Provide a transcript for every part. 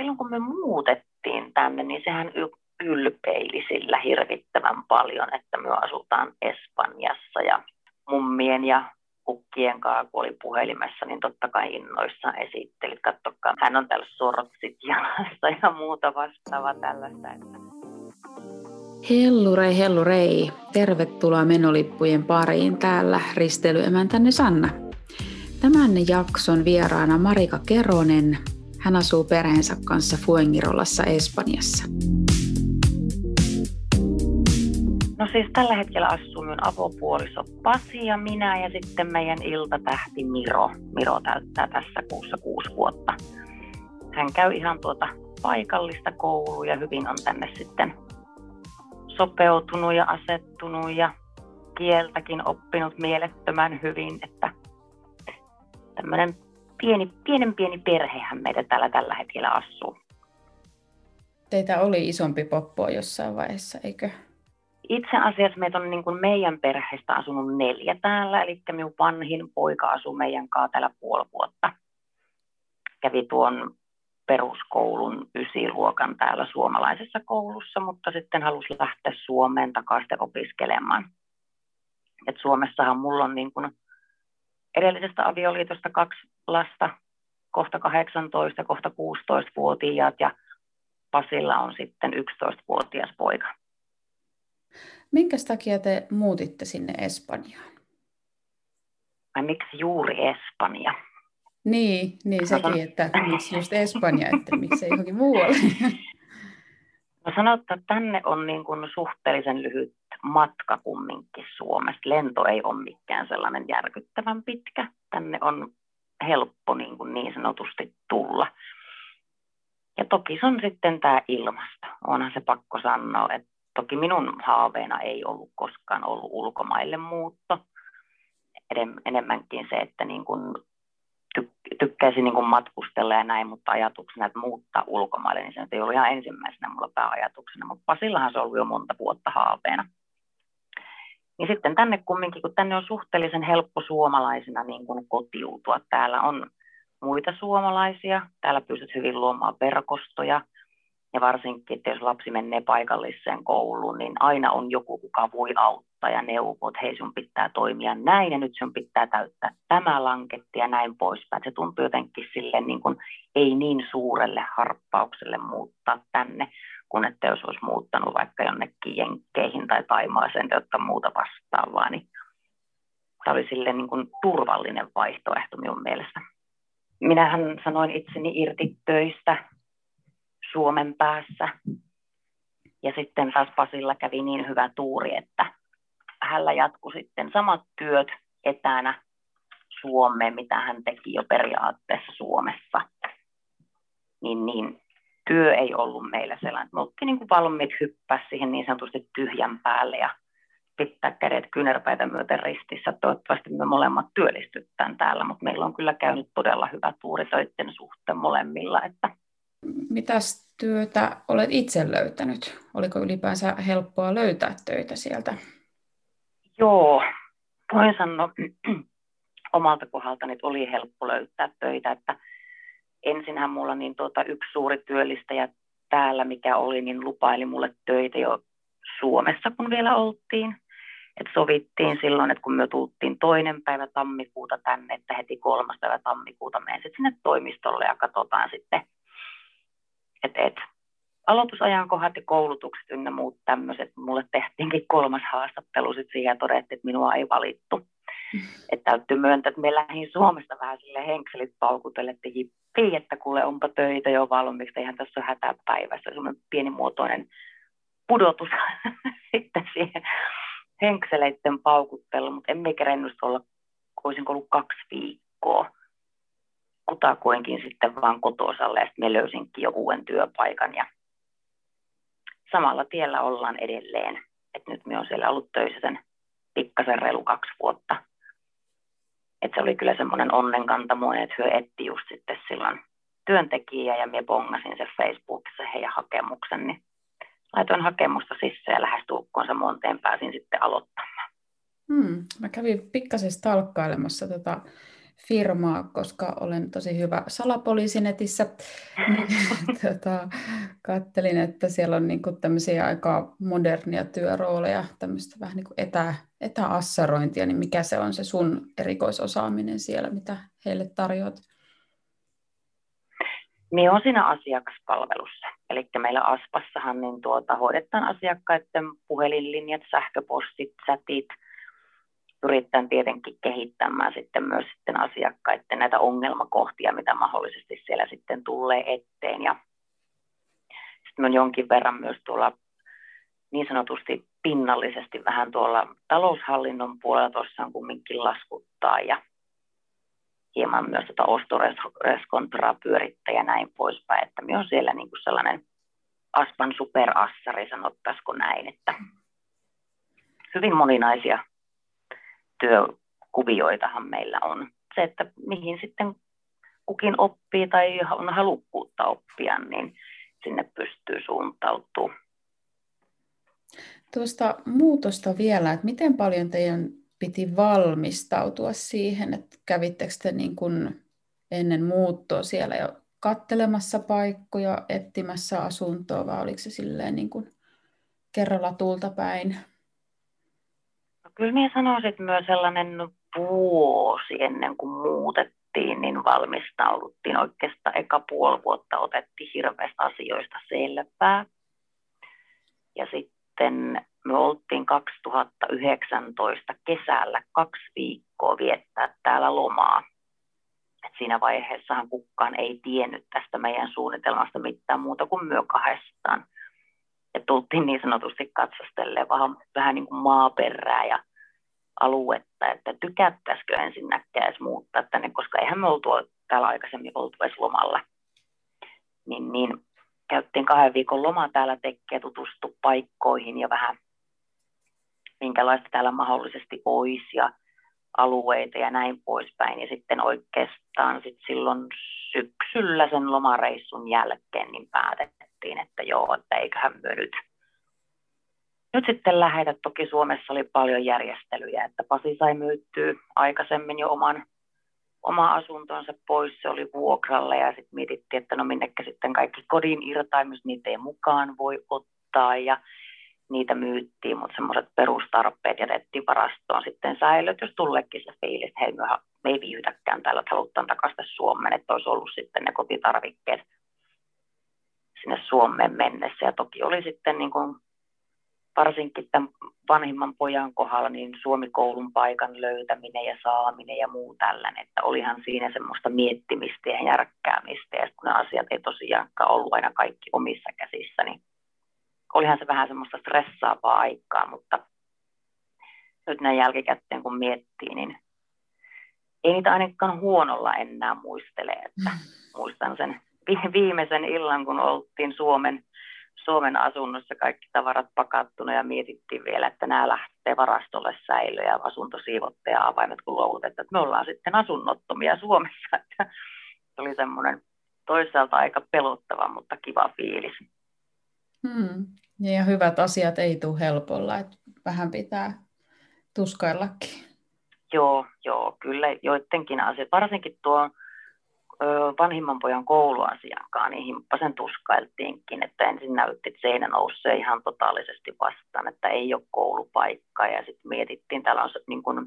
silloin kun me muutettiin tänne, niin sehän ylpeili sillä hirvittävän paljon, että me asutaan Espanjassa ja mummien ja kukkien kanssa, kun oli puhelimessa, niin totta kai innoissaan esittelit. Katsokaa, hän on täällä sortsit jalassa ja muuta vastaavaa tällaista. Että... Hellurei, hellurei. Tervetuloa menolippujen pariin. Täällä risteilyemäntämme Sanna. Tämän jakson vieraana Marika Keronen. Hän asuu perheensä kanssa Fuengirolassa Espanjassa. No siis tällä hetkellä asuu minun avopuoliso Pasi ja minä ja sitten meidän iltatähti Miro. Miro täyttää tässä kuussa kuusi vuotta. Hän käy ihan tuota paikallista koulua ja hyvin on tänne sitten sopeutunut ja asettunut ja kieltäkin oppinut mielettömän hyvin, että tämmöinen pieni, pienen pieni perhehän meitä täällä tällä hetkellä asuu. Teitä oli isompi poppo jossain vaiheessa, eikö? Itse asiassa meitä on niin kuin meidän perheestä asunut neljä täällä, eli minun vanhin poika asuu meidän kanssa täällä puoli vuotta. Kävi tuon peruskoulun ysiluokan täällä suomalaisessa koulussa, mutta sitten halusi lähteä Suomeen takaisin opiskelemaan. Et Suomessahan mulla on niin kuin edellisestä avioliitosta kaksi lasta, kohta 18 kohta 16-vuotiaat ja Pasilla on sitten 11-vuotias poika. Minkä takia te muutitte sinne Espanjaan? Ai miksi juuri Espanja? Niin, niin sekin, että miksi just Espanja, että miksi ei johonkin muualle. No sanotaan, että tänne on niin kuin suhteellisen lyhyt matka kumminkin Suomesta. Lento ei ole mikään sellainen järkyttävän pitkä. Tänne on helppo niin, kuin niin sanotusti tulla. Ja toki se on sitten tämä ilmasta. Onhan se pakko sanoa, että toki minun haaveena ei ollut koskaan ollut ulkomaille muutto. Enemmänkin se, että niin kuin tykkäisin niin matkustella ja näin, mutta ajatuksena, että muuttaa ulkomaille, niin se ei ollut ihan ensimmäisenä mulla pääajatuksena, mutta Pasillahan se on ollut jo monta vuotta haaveena. Niin sitten tänne kumminkin, kun tänne on suhteellisen helppo suomalaisina niin kuin kotiutua. Täällä on muita suomalaisia, täällä pystyt hyvin luomaan verkostoja, ja varsinkin, että jos lapsi menee paikalliseen kouluun, niin aina on joku, kuka voi auttaa ja neuvoo, että hei sun pitää toimia näin ja nyt sun pitää täyttää tämä lanketti ja näin poispäin. Se tuntuu jotenkin silleen niin kuin ei niin suurelle harppaukselle muuttaa tänne, kun että jos olisi muuttanut vaikka jonnekin Jenkkeihin tai Taimaaseen tai jotain muuta vastaavaa, niin tämä oli silleen niin kuin turvallinen vaihtoehto minun mielestä. Minähän sanoin itseni irti töistä Suomen päässä. Ja sitten taas Pasilla kävi niin hyvä tuuri, että hänellä jatkui sitten samat työt etänä Suomeen, mitä hän teki jo periaatteessa Suomessa. Niin, niin työ ei ollut meillä sellainen, me oltiin niin kuin valmiit hyppää siihen niin sanotusti tyhjän päälle ja pitää kädet kyynärpäitä myöten ristissä. Toivottavasti me molemmat työllistytään täällä, mutta meillä on kyllä käynyt todella hyvä tuuri töiden suhteen molemmilla. Että... Mitäs työtä olet itse löytänyt? Oliko ylipäänsä helppoa löytää töitä sieltä? Joo, voin sanoa omalta kohdaltani, että oli helppo löytää töitä. Että ensinhän mulla niin tuota, yksi suuri työllistäjä täällä, mikä oli, niin lupaili mulle töitä jo Suomessa, kun vielä oltiin. Et sovittiin silloin, että kun me tultiin toinen päivä tammikuuta tänne, että heti kolmas päivä tammikuuta menen sitten sinne toimistolle ja katsotaan sitten, että et, aloitusajankohdat ja koulutukset ynnä muut tämmöiset. Mulle tehtiinkin kolmas haastattelu sitten siihen ja todettiin, että minua ei valittu. Mm. Että täytyy myöntää, että me lähdin Suomesta vähän sille henkselit paukutelle, että jippii, että kuule onpa töitä jo valmiiksi, eihän tässä ole hätäpäivässä. Semmoinen pienimuotoinen pudotus sitten siihen henkseleiden paukuttelu, mutta emme kerennyt olla, olisin ollut kaksi viikkoa kutakuinkin sitten vaan kotosalle ja sitten me löysinkin jo uuden työpaikan ja samalla tiellä ollaan edelleen. Et nyt me on siellä ollut töissä sen pikkasen reilu kaksi vuotta. Et se oli kyllä semmoinen onnenkantamoinen, että hyö etti just sitten silloin työntekijä ja minä bongasin se Facebookissa heidän hakemuksen, niin laitoin hakemusta sisään ja lähes se monteen pääsin sitten aloittamaan. Hmm. Mä kävin pikkasen stalkkailemassa tota firmaa, koska olen tosi hyvä salapoliisi netissä. tota, kattelin, että siellä on niin kuin tämmöisiä aika modernia työrooleja, tämmöistä vähän niin kuin etä, etäassarointia, niin mikä se on se sun erikoisosaaminen siellä, mitä heille tarjoat? Minä olen siinä asiakaspalvelussa. Eli meillä Aspassahan niin tuota, hoidetaan asiakkaiden puhelinlinjat, sähköpostit, chatit. Pyritään tietenkin kehittämään sitten myös sitten asiakkaiden näitä ongelmakohtia, mitä mahdollisesti siellä sitten tulee eteen. Ja sitten on jonkin verran myös tuolla niin sanotusti pinnallisesti vähän tuolla taloushallinnon puolella tuossa on kumminkin laskuttaa ja hieman myös tota ostoreskontraa pyörittää ja näin poispäin, että on siellä niin kuin sellainen Aspan superassari, sanottaisiko näin, että hyvin moninaisia työkuvioitahan meillä on. Se, että mihin sitten kukin oppii tai on halukkuutta oppia, niin sinne pystyy suuntautumaan. Tuosta muutosta vielä, että miten paljon teidän piti valmistautua siihen, että kävittekö te niin kuin ennen muuttoa siellä jo kattelemassa paikkoja, etsimässä asuntoa, vai oliko se silleen niin kuin kerralla tulta päin? No, kyllä minä sanoisin, että myös sellainen vuosi ennen kuin muutettiin, niin valmistauduttiin oikeastaan eka puoli vuotta, otettiin hirveästä asioista selvää. Ja sitten me oltiin 2019 kesällä kaksi viikkoa viettää täällä lomaa. Et siinä vaiheessahan kukaan ei tiennyt tästä meidän suunnitelmasta mitään muuta kuin myö kahdestaan. Ja tultiin niin sanotusti katsastelleen vähän, vähän niin kuin maaperää ja aluetta, että tykättäisikö ensinnäkään edes muuttaa tänne, koska eihän me oltu täällä aikaisemmin oltu edes lomalla. Niin, niin käyttiin kahden viikon loma täällä tekee, tutustu paikkoihin ja vähän minkälaista täällä mahdollisesti olisi ja alueita ja näin poispäin. Ja sitten oikeastaan sit silloin syksyllä sen lomareissun jälkeen niin päätettiin, että joo, että eiköhän me nyt, nyt sitten lähetä. Toki Suomessa oli paljon järjestelyjä, että Pasi sai myyttyä aikaisemmin jo oman, oma asuntonsa pois, se oli vuokralla ja sitten mietittiin, että no minnekä sitten kaikki kodin irtaimus, niitä ei mukaan voi ottaa ja niitä myyttiin, mutta semmoiset perustarpeet jätettiin varastoon sitten säilöt, jos tullekin se fiilis, että hei, me ei viihdytäkään täällä, että halutaan takaisin Suomeen, että olisi ollut sitten ne kotitarvikkeet sinne Suomeen mennessä. Ja toki oli sitten niin kuin, varsinkin tämän vanhimman pojan kohdalla niin Suomikoulun paikan löytäminen ja saaminen ja muu tällainen, että olihan siinä semmoista miettimistä ja järkkäämistä, ja kun ne asiat ei tosiaankaan ollut aina kaikki omissa käsissä, niin olihan se vähän semmoista stressaavaa aikaa, mutta nyt näin jälkikäteen kun miettii, niin ei niitä ainakaan huonolla enää muistele, että muistan sen viimeisen illan, kun oltiin Suomen, Suomen asunnossa kaikki tavarat pakattuna ja mietittiin vielä, että nämä lähtee varastolle säilö ja asunto siivotte ja avaimet kun luovutetaan, että me ollaan sitten asunnottomia Suomessa. Että se oli semmoinen toisaalta aika pelottava, mutta kiva fiilis. Hmm. Ja hyvät asiat ei tule helpolla, että vähän pitää tuskaillakin. Joo, joo, kyllä joidenkin asiat, varsinkin tuo vanhimman pojan kouluasiakkaan, niin himppasen tuskailtiinkin, että ensin näytti, että seinä nousee ihan totaalisesti vastaan, että ei ole koulupaikkaa. Ja sitten mietittiin, täällä on niin kuin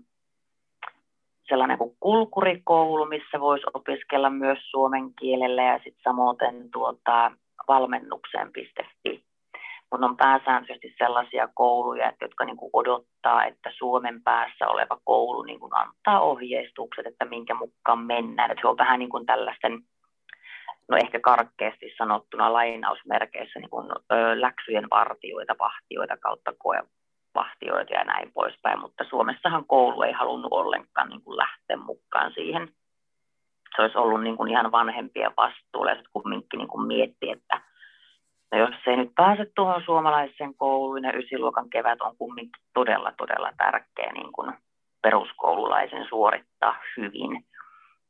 sellainen kuin kulkurikoulu, missä voisi opiskella myös suomen kielellä ja sitten samoin tuota, valmennukseen.fi kun on pääsääntöisesti sellaisia kouluja, jotka niin kuin odottaa, että Suomen päässä oleva koulu niin kuin antaa ohjeistukset, että minkä mukaan mennään. Että se on vähän niin kuin tällaisten, no ehkä karkeasti sanottuna lainausmerkeissä niin kuin, ö, läksyjen vartioita, vahtioita kautta koevahtioita ja näin poispäin, mutta Suomessahan koulu ei halunnut ollenkaan niin kuin lähteä mukaan siihen. Se olisi ollut niin kuin ihan vanhempien vastuulla ja sitten kumminkin niin kuin mietti, että No jos ei nyt pääse tuohon suomalaiseen kouluun, ja ysiluokan kevät on kumminkin todella, todella tärkeä niin kuin peruskoululaisen suorittaa hyvin.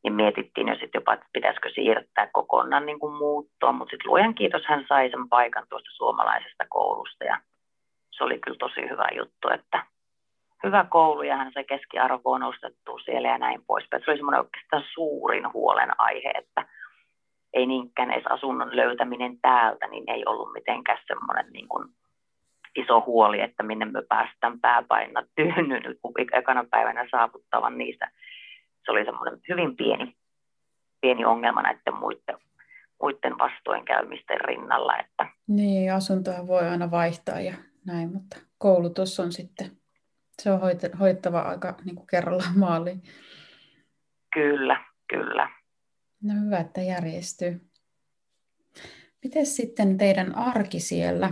Ja mietittiin jo sitten jopa, että pitäisikö siirtää kokonaan niin kuin muuttoa, mutta sitten luojan kiitos hän sai sen paikan tuosta suomalaisesta koulusta ja se oli kyllä tosi hyvä juttu, että hyvä koulu ja hän se keskiarvo on nostettu siellä ja näin poispäin. Se oli semmoinen oikeastaan suurin huolenaihe, että ei niinkään edes asunnon löytäminen täältä, niin ei ollut mitenkään semmoinen niin kuin iso huoli, että minne me päästään pääpainot tyynnyt ekana päivänä saavuttavan niistä. Se oli semmoinen hyvin pieni, pieni ongelma näiden muiden, muiden vastoinkäymisten rinnalla. Että... Niin, asuntoa voi aina vaihtaa ja näin, mutta koulutus on sitten, se on hoittava aika niin kuin kerrallaan maaliin. Kyllä, kyllä. No hyvä, että järjestyy. Miten sitten teidän arki siellä?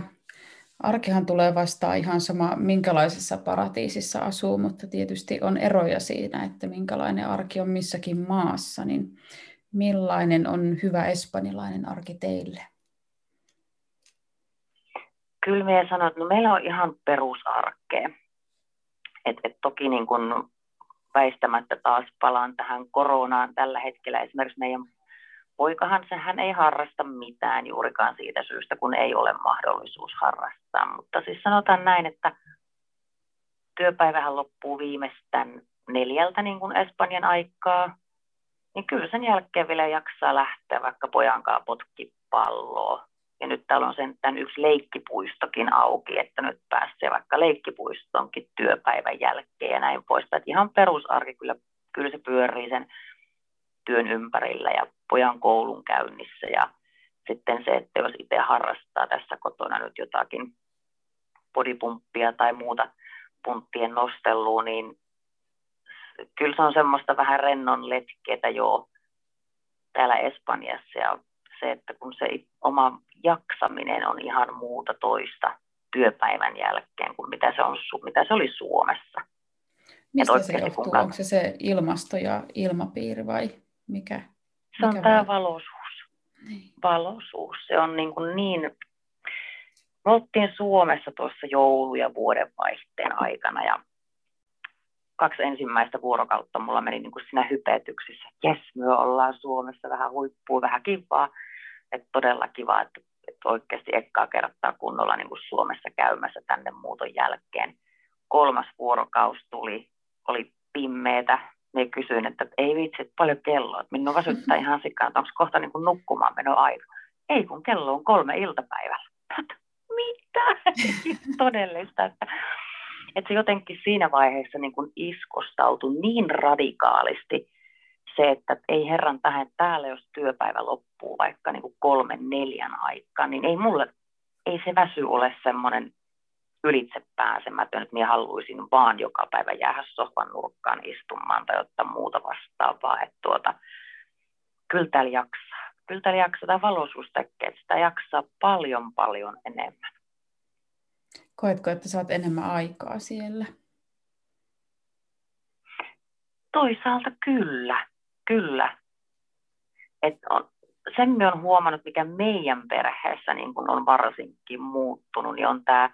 Arkihan tulee vastaan ihan sama, minkälaisessa paratiisissa asuu, mutta tietysti on eroja siinä, että minkälainen arki on missäkin maassa. Niin millainen on hyvä espanjalainen arki teille? Kyllä minä sanon, että no meillä on ihan perusarkkea. Et, et toki niin kun väistämättä taas palaan tähän koronaan tällä hetkellä. Esimerkiksi meidän poikahan, hän ei harrasta mitään juurikaan siitä syystä, kun ei ole mahdollisuus harrastaa. Mutta siis sanotaan näin, että työpäivähän loppuu viimeistään neljältä niin kuin Espanjan aikaa, niin kyllä sen jälkeen vielä jaksaa lähteä vaikka pojankaan potki palloa. Ja nyt täällä on sentään yksi leikkipuistokin auki, että nyt pääsee vaikka leikkipuistonkin työpäivän jälkeen ja näin pois. Että ihan perusarki kyllä, kyllä se pyörii sen työn ympärillä ja pojan koulun käynnissä. Ja sitten se, että jos itse harrastaa tässä kotona nyt jotakin podipumppia tai muuta punttien nostelua, niin kyllä se on semmoista vähän rennon letkeitä jo täällä Espanjassa ja se, että kun se oma jaksaminen on ihan muuta toista työpäivän jälkeen kuin mitä se, on, mitä se oli Suomessa. Mistä se johtuu? Kun... Onko se se ilmasto ja ilmapiiri vai mikä? Se on tämä valoisuus. Niin. Valoisuus. Se on niin, kuin niin... Me oltiin Suomessa tuossa joulu- ja vuodenvaihteen aikana ja kaksi ensimmäistä vuorokautta mulla meni niin kuin siinä hypetyksissä. Jes, me ollaan Suomessa, vähän huippua, vähän kivaa. Että todella kiva, että, että oikeasti ekkaa kertaa kunnolla niin kuin Suomessa käymässä tänne muuton jälkeen. Kolmas vuorokaus tuli, oli pimmeetä. Me kysyin, että ei vitsi, paljon kello, että minun väsyttää ihan sikaan, että onko kohta niin kuin nukkumaan meno aika. Ei, kun kello on kolme iltapäivällä. Mitä? Todellista, että että se jotenkin siinä vaiheessa niin kuin iskostautui niin radikaalisti se, että ei herran tähän täällä, jos työpäivä loppuu vaikka niin kuin kolmen, neljän aikaan, niin ei mulle, ei se väsy ole semmoinen ylitse pääsemätön, että minä haluaisin vaan joka päivä jäädä sohvan nurkkaan istumaan tai ottaa muuta vastaavaa, että tuota, kyllä täällä jaksaa. Kyllä täällä jaksaa, tämä valoisuus tekee, että sitä jaksaa paljon paljon enemmän. Koetko, että saat enemmän aikaa siellä? Toisaalta kyllä, kyllä. Et on, sen me on huomannut, mikä meidän perheessä niin kun on varsinkin muuttunut, niin on tämä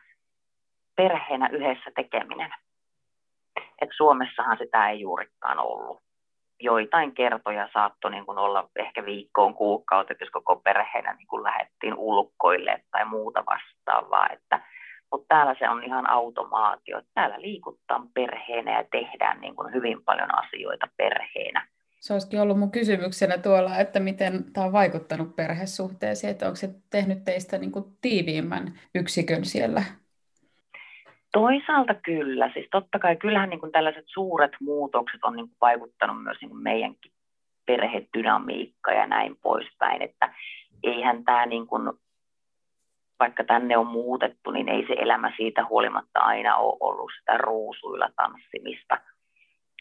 perheenä yhdessä tekeminen. Et Suomessahan sitä ei juurikaan ollut. Joitain kertoja saattoi niin kun olla ehkä viikkoon kuukaudet, jos koko perheenä niin kun lähdettiin ulkoille tai muuta vastaavaa. Että mutta täällä se on ihan automaatio. Täällä liikutaan perheenä ja tehdään niin kuin hyvin paljon asioita perheenä. Se olisikin ollut mun kysymyksenä tuolla, että miten tämä on vaikuttanut perhesuhteeseen, että onko se tehnyt teistä niin kuin tiiviimmän yksikön siellä? Toisaalta kyllä. Siis totta kai kyllähän niin kuin tällaiset suuret muutokset on niin kuin vaikuttanut myös niin kuin meidänkin perhedynamiikka ja näin poispäin, että eihän tämä niin kuin vaikka tänne on muutettu, niin ei se elämä siitä huolimatta aina ole ollut sitä ruusuilla tanssimista.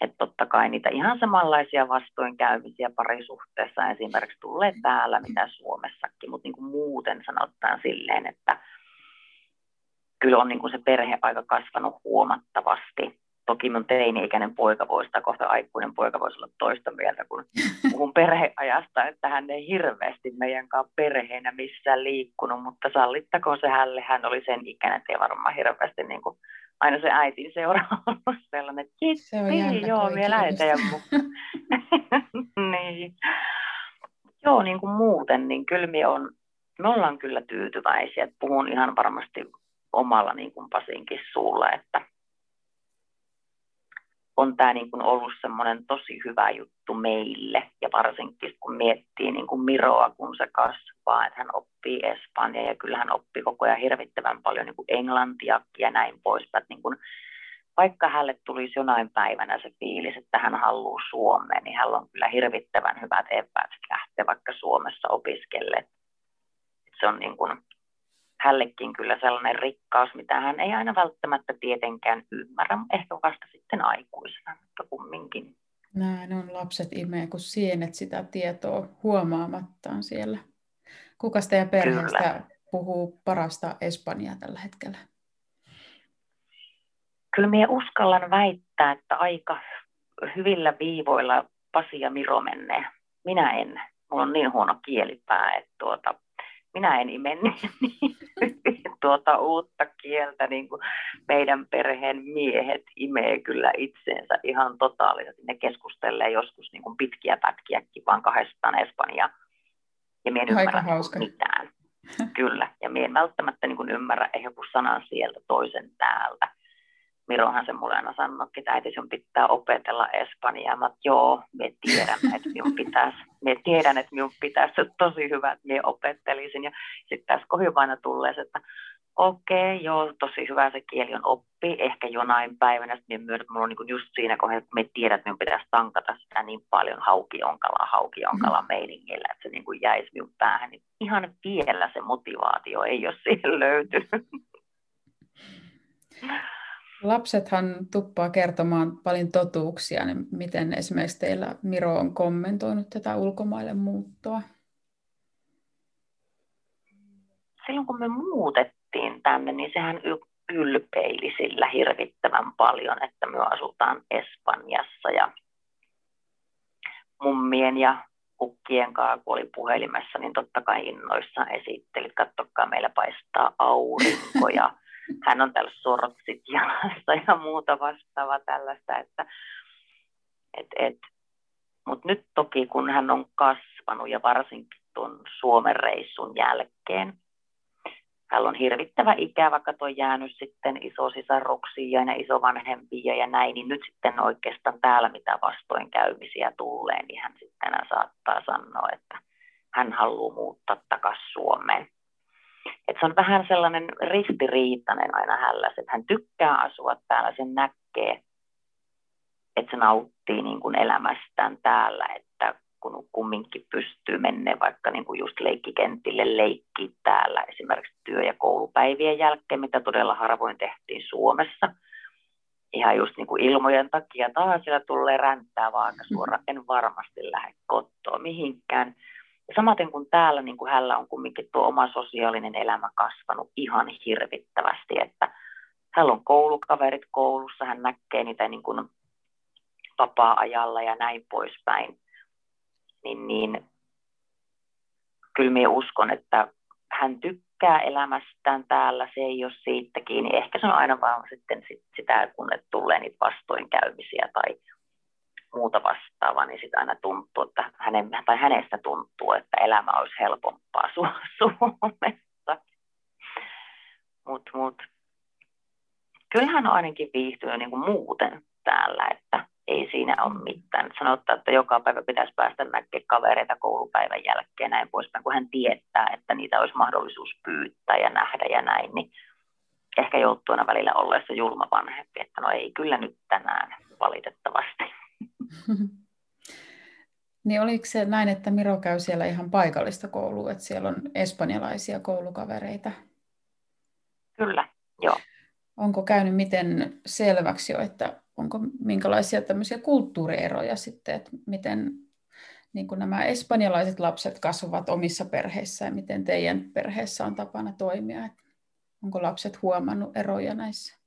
Että totta kai niitä ihan samanlaisia vastoinkäymisiä parisuhteessa esimerkiksi tulee täällä, mitä Suomessakin, mutta niin kuin muuten sanotaan silleen, että kyllä on niin kuin se perhe aika kasvanut huomattavasti. Toki mun teini-ikäinen poika voisi, tai kohta aikuinen poika voisi olla toista mieltä, kun puhun perheajasta, että hän ei hirveästi meidänkaan perheenä missään liikkunut, mutta sallittakoon se hälle, hän oli sen ikäinen, että ei varmaan hirveästi niin kuin, aina se äitin seura on ollut sellainen, että se on joo, vielä äitejä niin. Joo, niin kuin muuten, niin kyllä me, on, me ollaan kyllä tyytyväisiä, että puhun ihan varmasti omalla niin kuin Pasinkin suulla, että on tämä niin kuin ollut semmoinen tosi hyvä juttu meille. Ja varsinkin kun miettii niin kuin Miroa, kun se kasvaa, että hän oppii Espanjaa ja kyllä hän oppii koko ajan hirvittävän paljon niin kuin englantia ja näin poispäin. Niin kuin, vaikka hänelle tulisi jonain päivänä se fiilis, että hän haluaa Suomeen, niin hän on kyllä hirvittävän hyvät epäät lähteä vaikka Suomessa opiskelle. Se on niin kuin, hällekin kyllä sellainen rikkaus, mitä hän ei aina välttämättä tietenkään ymmärrä, ehkä vasta sitten aikuisena, mutta kumminkin. Näin on, lapset imee kuin sienet sitä tietoa huomaamattaan siellä. Kuka teidän perheestä kyllä. puhuu parasta Espanjaa tällä hetkellä? Kyllä minä uskallan väittää, että aika hyvillä viivoilla Pasi ja Miro menee. Minä en. Mulla on niin huono kielipää, että tuota, minä en ime niin, tuota uutta kieltä, niin kuin meidän perheen miehet imee kyllä itseensä ihan totaalisesti. Ne keskustelee joskus niin kuin pitkiä pätkiäkin, vaan kahdestaan Espanjaa. Ja minä en ymmärrä hauska. mitään. Kyllä, ja minä en välttämättä niin kuin ymmärrä joku sanan sieltä toisen täältä. Mirohan se mulle aina sanoi, että äiti sun pitää opetella espanjaa. Mä joo, me tiedän, että minun pitäisi, me tiedän, että minun pitäisi, se tosi hyvä, että minä opettelisin. Ja sitten tässä kohivaina tulee että okei, okay, joo, tosi hyvä se kieli on oppi, ehkä jonain päivänä, sitten että mulla on niin just siinä kohdassa, että me tiedät, että minun pitäisi tankata sitä niin paljon haukionkalaa, haukionkalaa mm. meiningillä, että se niin kuin jäisi minun päähän, niin ihan vielä se motivaatio ei ole siihen löytynyt. Lapsethan tuppaa kertomaan paljon totuuksia, niin miten esimerkiksi teillä Miro on kommentoinut tätä ulkomaille muuttoa? Silloin kun me muutettiin tänne, niin sehän ylpeili sillä hirvittävän paljon, että me asutaan Espanjassa ja mummien ja kukkien kanssa, kun oli puhelimessa, niin totta kai innoissaan esittelit, katsokaa meillä paistaa aurinko ja hän on täällä sortsit jalassa ja muuta vastaavaa tällaista, että et, et, mutta nyt toki kun hän on kasvanut ja varsinkin tuon Suomen reissun jälkeen, hän on hirvittävä ikä, vaikka tuo jäänyt sitten isosisaruksia ja isovanhempia ja näin, niin nyt sitten oikeastaan täällä mitä vastoinkäymisiä tulee, niin hän sitten saattaa sanoa, että hän haluaa muuttaa takaisin Suomeen. Et se on vähän sellainen ristiriitainen aina hälläs, että hän tykkää asua täällä, sen näkee, että se nauttii niin kuin elämästään täällä, että kun kumminkin pystyy mennä vaikka niin kuin just leikkikentille leikkiä täällä esimerkiksi työ- ja koulupäivien jälkeen, mitä todella harvoin tehtiin Suomessa. Ihan just niin kuin ilmojen takia taas siellä tulee räntää vaan suora, en varmasti lähde kotoa mihinkään. Samaten kuin täällä, niin kuin hänellä on kumminkin tuo oma sosiaalinen elämä kasvanut ihan hirvittävästi, että hänellä on koulukaverit koulussa, hän näkee niitä niin kuin vapaa-ajalla ja näin poispäin, niin, niin kyllä minä uskon, että hän tykkää elämästään täällä, se ei ole siitä kiinni. Ehkä se on aina vaan sitten sitä, kun tulee niitä vastoinkäymisiä tai muuta vastaavaa, niin sitten aina tuntuu, että hänen, tai hänestä tuntuu, että elämä olisi helpompaa Su- Suomessa. Mutta mut, kyllähän on ainakin viihtynyt niin kuin muuten täällä, että ei siinä ole mitään. Sanotaan, että joka päivä pitäisi päästä näkemään kavereita koulupäivän jälkeen näin poispäin, kun hän tietää, että niitä olisi mahdollisuus pyytää ja nähdä ja näin, niin ehkä joutuu aina välillä ollessa julma vanhempi, että no ei kyllä nyt tänään valitettavasti. niin oliko se näin, että Miro käy siellä ihan paikallista koulua, että siellä on espanjalaisia koulukavereita? Kyllä, joo. Onko käynyt miten selväksi jo, että onko minkälaisia tämmöisiä kulttuurieroja sitten, että miten niin kuin nämä espanjalaiset lapset kasvavat omissa perheissä ja miten teidän perheessä on tapana toimia? Että onko lapset huomannut eroja näissä?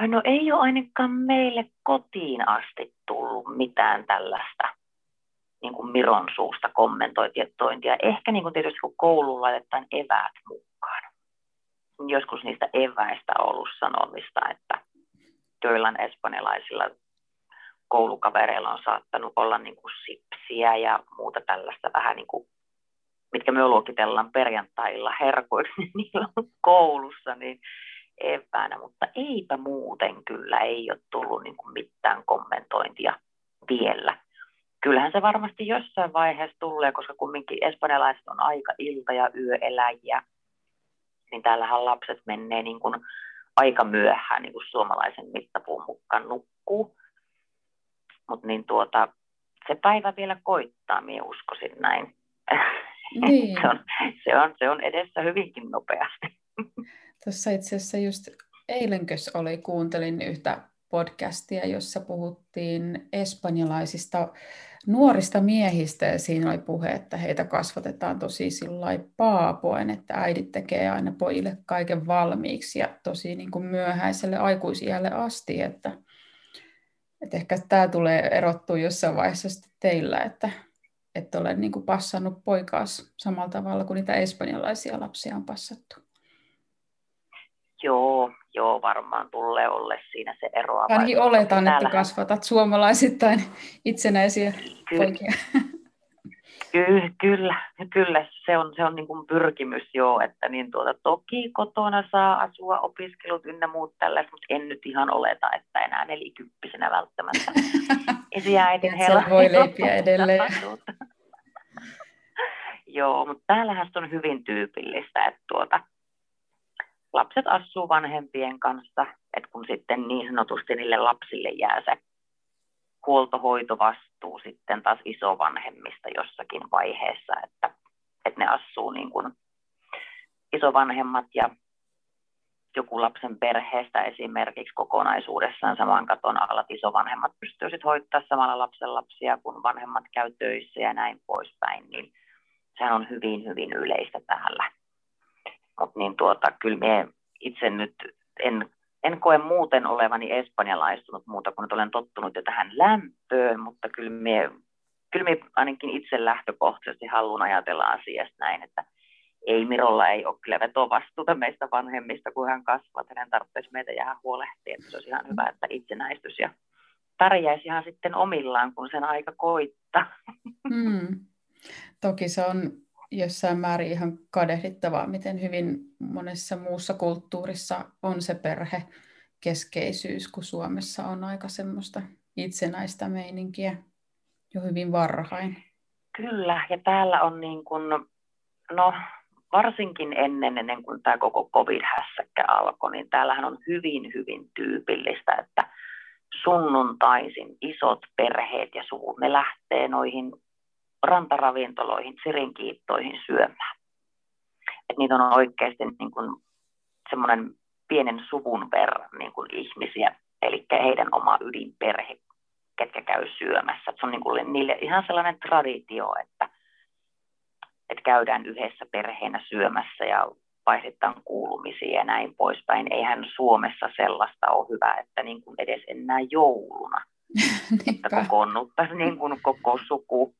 No ei ole ainakaan meille kotiin asti tullut mitään tällaista niin kuin Miron suusta kommentointia. Ehkä niin kuin tietysti kun kouluun laitetaan eväät mukaan. Joskus niistä eväistä on ollut sanomista, että joillain espanjalaisilla koulukavereilla on saattanut olla niin kuin sipsiä ja muuta tällaista vähän niin kuin, mitkä me luokitellaan perjantailla niin niillä on koulussa, niin eväänä, mutta eipä muuten kyllä ei ole tullut niin kuin mitään kommentointia vielä. Kyllähän se varmasti jossain vaiheessa tulee, koska kumminkin espanjalaiset on aika ilta- ja yöeläjiä, niin täällähän lapset menee niin kuin aika myöhään niin kuin suomalaisen mittapuun mukaan nukkuu. Mutta niin tuota, se päivä vielä koittaa, minä uskoisin näin. Niin. se, on, se, on, se on edessä hyvinkin nopeasti. Tuossa itse asiassa just eilenkös oli, kuuntelin yhtä podcastia, jossa puhuttiin espanjalaisista nuorista miehistä ja siinä oli puhe, että heitä kasvatetaan tosi paapoen, että äidit tekee aina pojille kaiken valmiiksi ja tosi niin kuin myöhäiselle aikuisiälle asti, että, että ehkä tämä tulee erottua jossain vaiheessa teillä, että et ole niin kuin passannut poikaas samalla tavalla kuin niitä espanjalaisia lapsia on passattu. Joo, joo, varmaan tulee olla siinä se ero. Ainakin oletan, että kasvatat suomalaisittain itsenäisiä kyllä. poikia. Kyllä, kyllä, kyllä, se on, se on niin kuin pyrkimys joo, että niin tuota, toki kotona saa asua opiskelut ynnä muut tällaiset, mutta en nyt ihan oleta, että enää nelikymppisenä välttämättä esiäidin hella. voi leipiä edelleen. joo, mutta täällähän se on hyvin tyypillistä, että tuota, lapset asuu vanhempien kanssa, että kun sitten niin sanotusti niille lapsille jää se huoltohoitovastuu sitten taas isovanhemmista jossakin vaiheessa, että, että ne asuu niin kuin isovanhemmat ja joku lapsen perheestä esimerkiksi kokonaisuudessaan saman katon alla, että isovanhemmat pystyy sitten hoittamaan samalla lapsen lapsia, kun vanhemmat käy töissä ja näin poispäin, niin sehän on hyvin, hyvin yleistä täällä. Niin tuota, kyllä me itse nyt en, en koe muuten olevani espanjalaistunut muuta kuin olen tottunut jo tähän lämpöön, mutta kyllä me, kyllä me ainakin itse lähtökohtaisesti haluan ajatella asiasta näin, että ei Mirolla ei ole kyllä vetovastuuta meistä vanhemmista, kun hän kasvaa, hänen tarvitsisi meitä jäädä huolehtia, että se olisi ihan hyvä, että itsenäistys ja pärjäisi ihan sitten omillaan, kun sen aika koittaa. Hmm. Toki se on jossain määrin ihan kadehdittavaa, miten hyvin monessa muussa kulttuurissa on se perhe keskeisyys, kun Suomessa on aika semmoista itsenäistä meininkiä jo hyvin varhain. Kyllä, ja täällä on niin kuin, no varsinkin ennen, ennen kuin tämä koko covid-hässäkkä alkoi, niin täällähän on hyvin, hyvin tyypillistä, että sunnuntaisin isot perheet ja suvut, ne lähtee noihin rantaravintoloihin, sirinkiittoihin syömään. Et niitä on oikeasti niin kuin semmoinen pienen suvun verran niin kuin ihmisiä, eli heidän oma ydinperhe, ketkä käy syömässä. Et se on niin kuin niille ihan sellainen traditio, että, että käydään yhdessä perheenä syömässä ja vaihdetaan kuulumisia ja näin poispäin. Eihän Suomessa sellaista ole hyvä, että niin kuin edes enää jouluna. että kokoonnuttaisiin niin kuin koko suku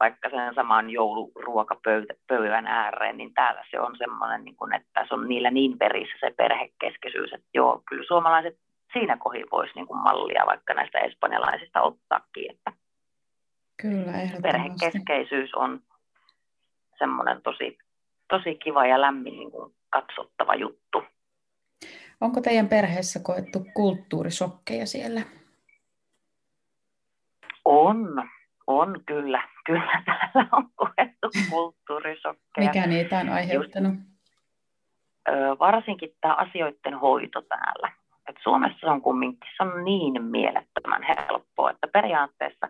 vaikka sen saman jouluruokapöydän ääreen, niin täällä se on semmoinen, niin kuin, että se on niillä niin verissä se perhekeskeisyys, että joo, kyllä suomalaiset siinä kohin voisi niin kuin mallia vaikka näistä espanjalaisista ottaakin, että kyllä, perhekeskeisyys on semmoinen tosi, tosi kiva ja lämmin niin kuin katsottava juttu. Onko teidän perheessä koettu kulttuurisokkeja siellä? On, on kyllä. Kyllä täällä on koettu kulttuurisokkeja. Mikä niitä on aiheuttanut? Just, varsinkin tämä asioiden hoito täällä. Et Suomessa on kumminkin se on niin mielettömän helppoa, että periaatteessa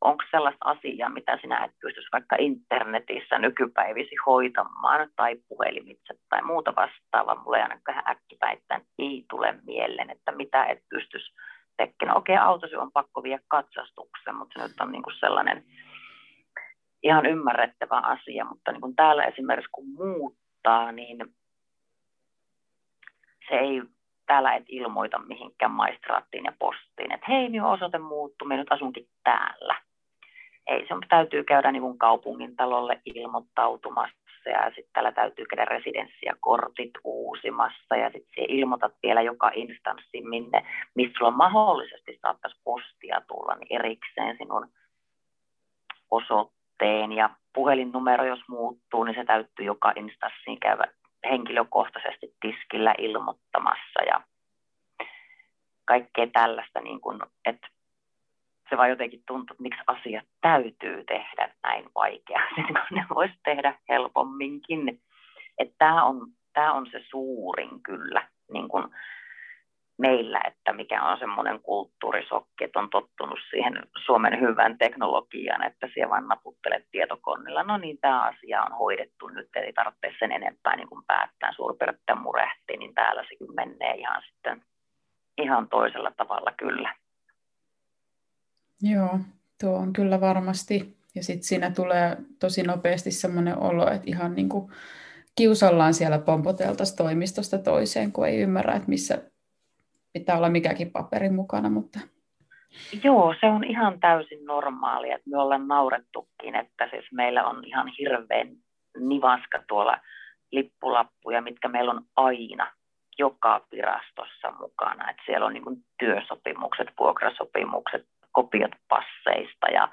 onko sellaista asiaa, mitä sinä et pystyisi vaikka internetissä nykypäivisi hoitamaan tai puhelimitse tai muuta vastaavaa. Mulle ainakaan äkkipäittäin ei tule mieleen, että mitä et pystyisi tekemään. Okei, autosi on pakko viedä katsastukseen, mutta se nyt on niin kuin sellainen ihan ymmärrettävä asia. Mutta niin kuin täällä esimerkiksi kun muuttaa, niin se ei täällä et ilmoita mihinkään maistraattiin ja postiin, että hei, minun osoite muuttuu, minä nyt asunkin täällä. Ei, se täytyy käydä niin kuin kaupungin talolle ilmoittautumassa ja sitten täällä täytyy käydä residenssiakortit uusimassa ja sitten ilmoitat vielä joka instanssi, minne, mistä sulla mahdollisesti saattaisi postia tulla, niin erikseen sinun osoitteen. Ja puhelinnumero, jos muuttuu, niin se täytyy joka instanssiin käydä henkilökohtaisesti tiskillä ilmoittamassa. Ja kaikkea tällaista, niin kuin, että se vaan jotenkin tuntuu, että miksi asiat täytyy tehdä näin vaikeasti, kun ne voisi tehdä helpomminkin. Että tämä on, tämä on se suurin kyllä niin kuin meillä, että mikä on semmoinen kulttuurisokki, että on tottunut siihen Suomen hyvän teknologiaan, että siellä vaan naputtelet tietokoneella. No niin, tämä asia on hoidettu nyt, ei tarvitse sen enempää niin kuin päättää suurpiirtein murehti, niin täällä se menee ihan sitten ihan toisella tavalla kyllä. Joo, tuo on kyllä varmasti. Ja sitten siinä tulee tosi nopeasti semmoinen olo, että ihan niin kuin kiusallaan siellä pompoteltaisiin toimistosta toiseen, kun ei ymmärrä, että missä pitää olla mikäkin paperi mukana. Mutta... Joo, se on ihan täysin normaalia, että me ollaan naurettukin, että siis meillä on ihan hirveän nivaska tuolla lippulappuja, mitkä meillä on aina joka virastossa mukana. Että siellä on niin työsopimukset, vuokrasopimukset, kopiot passeista ja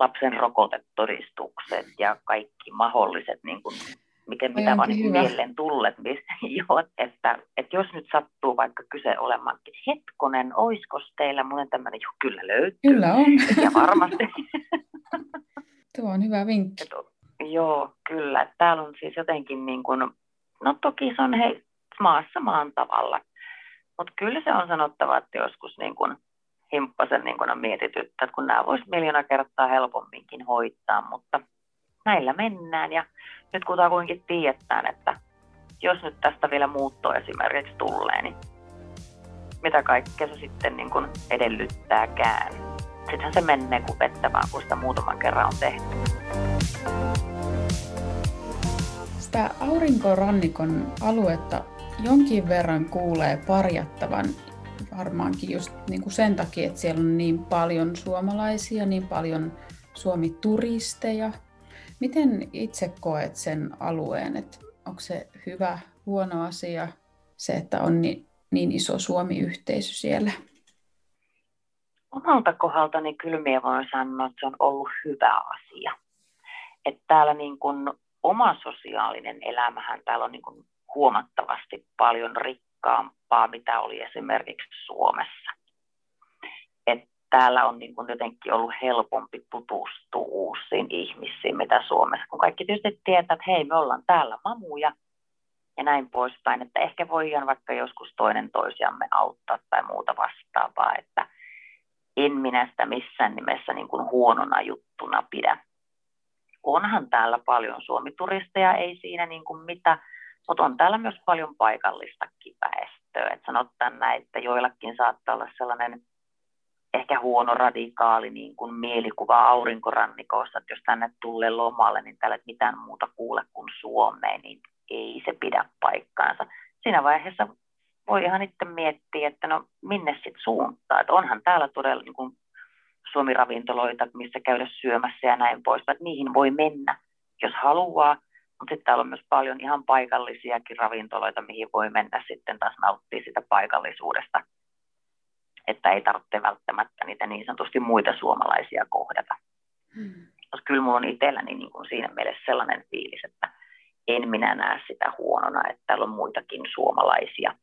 lapsen rokotetodistukset ja kaikki mahdolliset, niin kuin, mikä, mitä vaan niin mieleen tullet. jo, että, että jos nyt sattuu vaikka kyse olemaan, että hetkonen, oisko teillä muuten tämmöinen, jo kyllä löytyy. Kyllä on. Ja varmasti. Tuo on hyvä vinkki. Et, joo, kyllä. Täällä on siis jotenkin niin kuin, no toki se on hei, maassa maan tavalla. Mutta kyllä se on sanottava, että joskus niin kun himppasen niin on mietityttä, että kun nämä voisi miljoona kertaa helpomminkin hoitaa, mutta näillä mennään. Ja nyt kun kuitenkin tiedetään, että jos nyt tästä vielä muutto esimerkiksi tulee, niin mitä kaikkea se sitten niin kun edellyttääkään. Sittenhän se menee kuin vettä vaan, kun sitä muutaman kerran on tehty. Sitä aurinkorannikon aluetta jonkin verran kuulee parjattavan varmaankin just niin kuin sen takia, että siellä on niin paljon suomalaisia, niin paljon Suomi-turisteja. Miten itse koet sen alueen, että onko se hyvä, huono asia se, että on niin, niin iso Suomi-yhteisö siellä? Omalta kohdaltani kyllä minä voin sanoa, että se on ollut hyvä asia. Että täällä niin kuin oma sosiaalinen elämähän täällä on niin kuin huomattavasti paljon rikkaampaa, mitä oli esimerkiksi Suomessa. Et täällä on niin kuin jotenkin ollut helpompi tutustua uusiin ihmisiin, mitä Suomessa. Kun kaikki tietysti tietää, että hei, me ollaan täällä mamuja ja näin poispäin, että ehkä voidaan vaikka joskus toinen toisiamme auttaa tai muuta vastaavaa, että en minä sitä missään nimessä niin kuin huonona juttuna pidä. Onhan täällä paljon suomituristeja, ei siinä niin kuin mitä, mutta on täällä myös paljon paikallista väestöä. Et sanotaan näin, että joillakin saattaa olla sellainen ehkä huono radikaali niin kuin mielikuva aurinkorannikosta, että jos tänne tulee lomalle, niin täällä ei mitään muuta kuule kuin Suomeen, niin ei se pidä paikkaansa. Siinä vaiheessa voi ihan itse miettiä, että no minne sitten suuntaa. Että onhan täällä todella niin kuin Suomi-ravintoloita, missä käydä syömässä ja näin pois, niihin voi mennä, jos haluaa, mutta sitten täällä on myös paljon ihan paikallisiakin ravintoloita, mihin voi mennä sitten taas nauttia sitä paikallisuudesta. Että ei tarvitse välttämättä niitä niin sanotusti muita suomalaisia kohdata. Hmm. Kyllä minulla on itselläni niin kuin siinä mielessä sellainen fiilis, että en minä näe sitä huonona, että täällä on muitakin suomalaisia.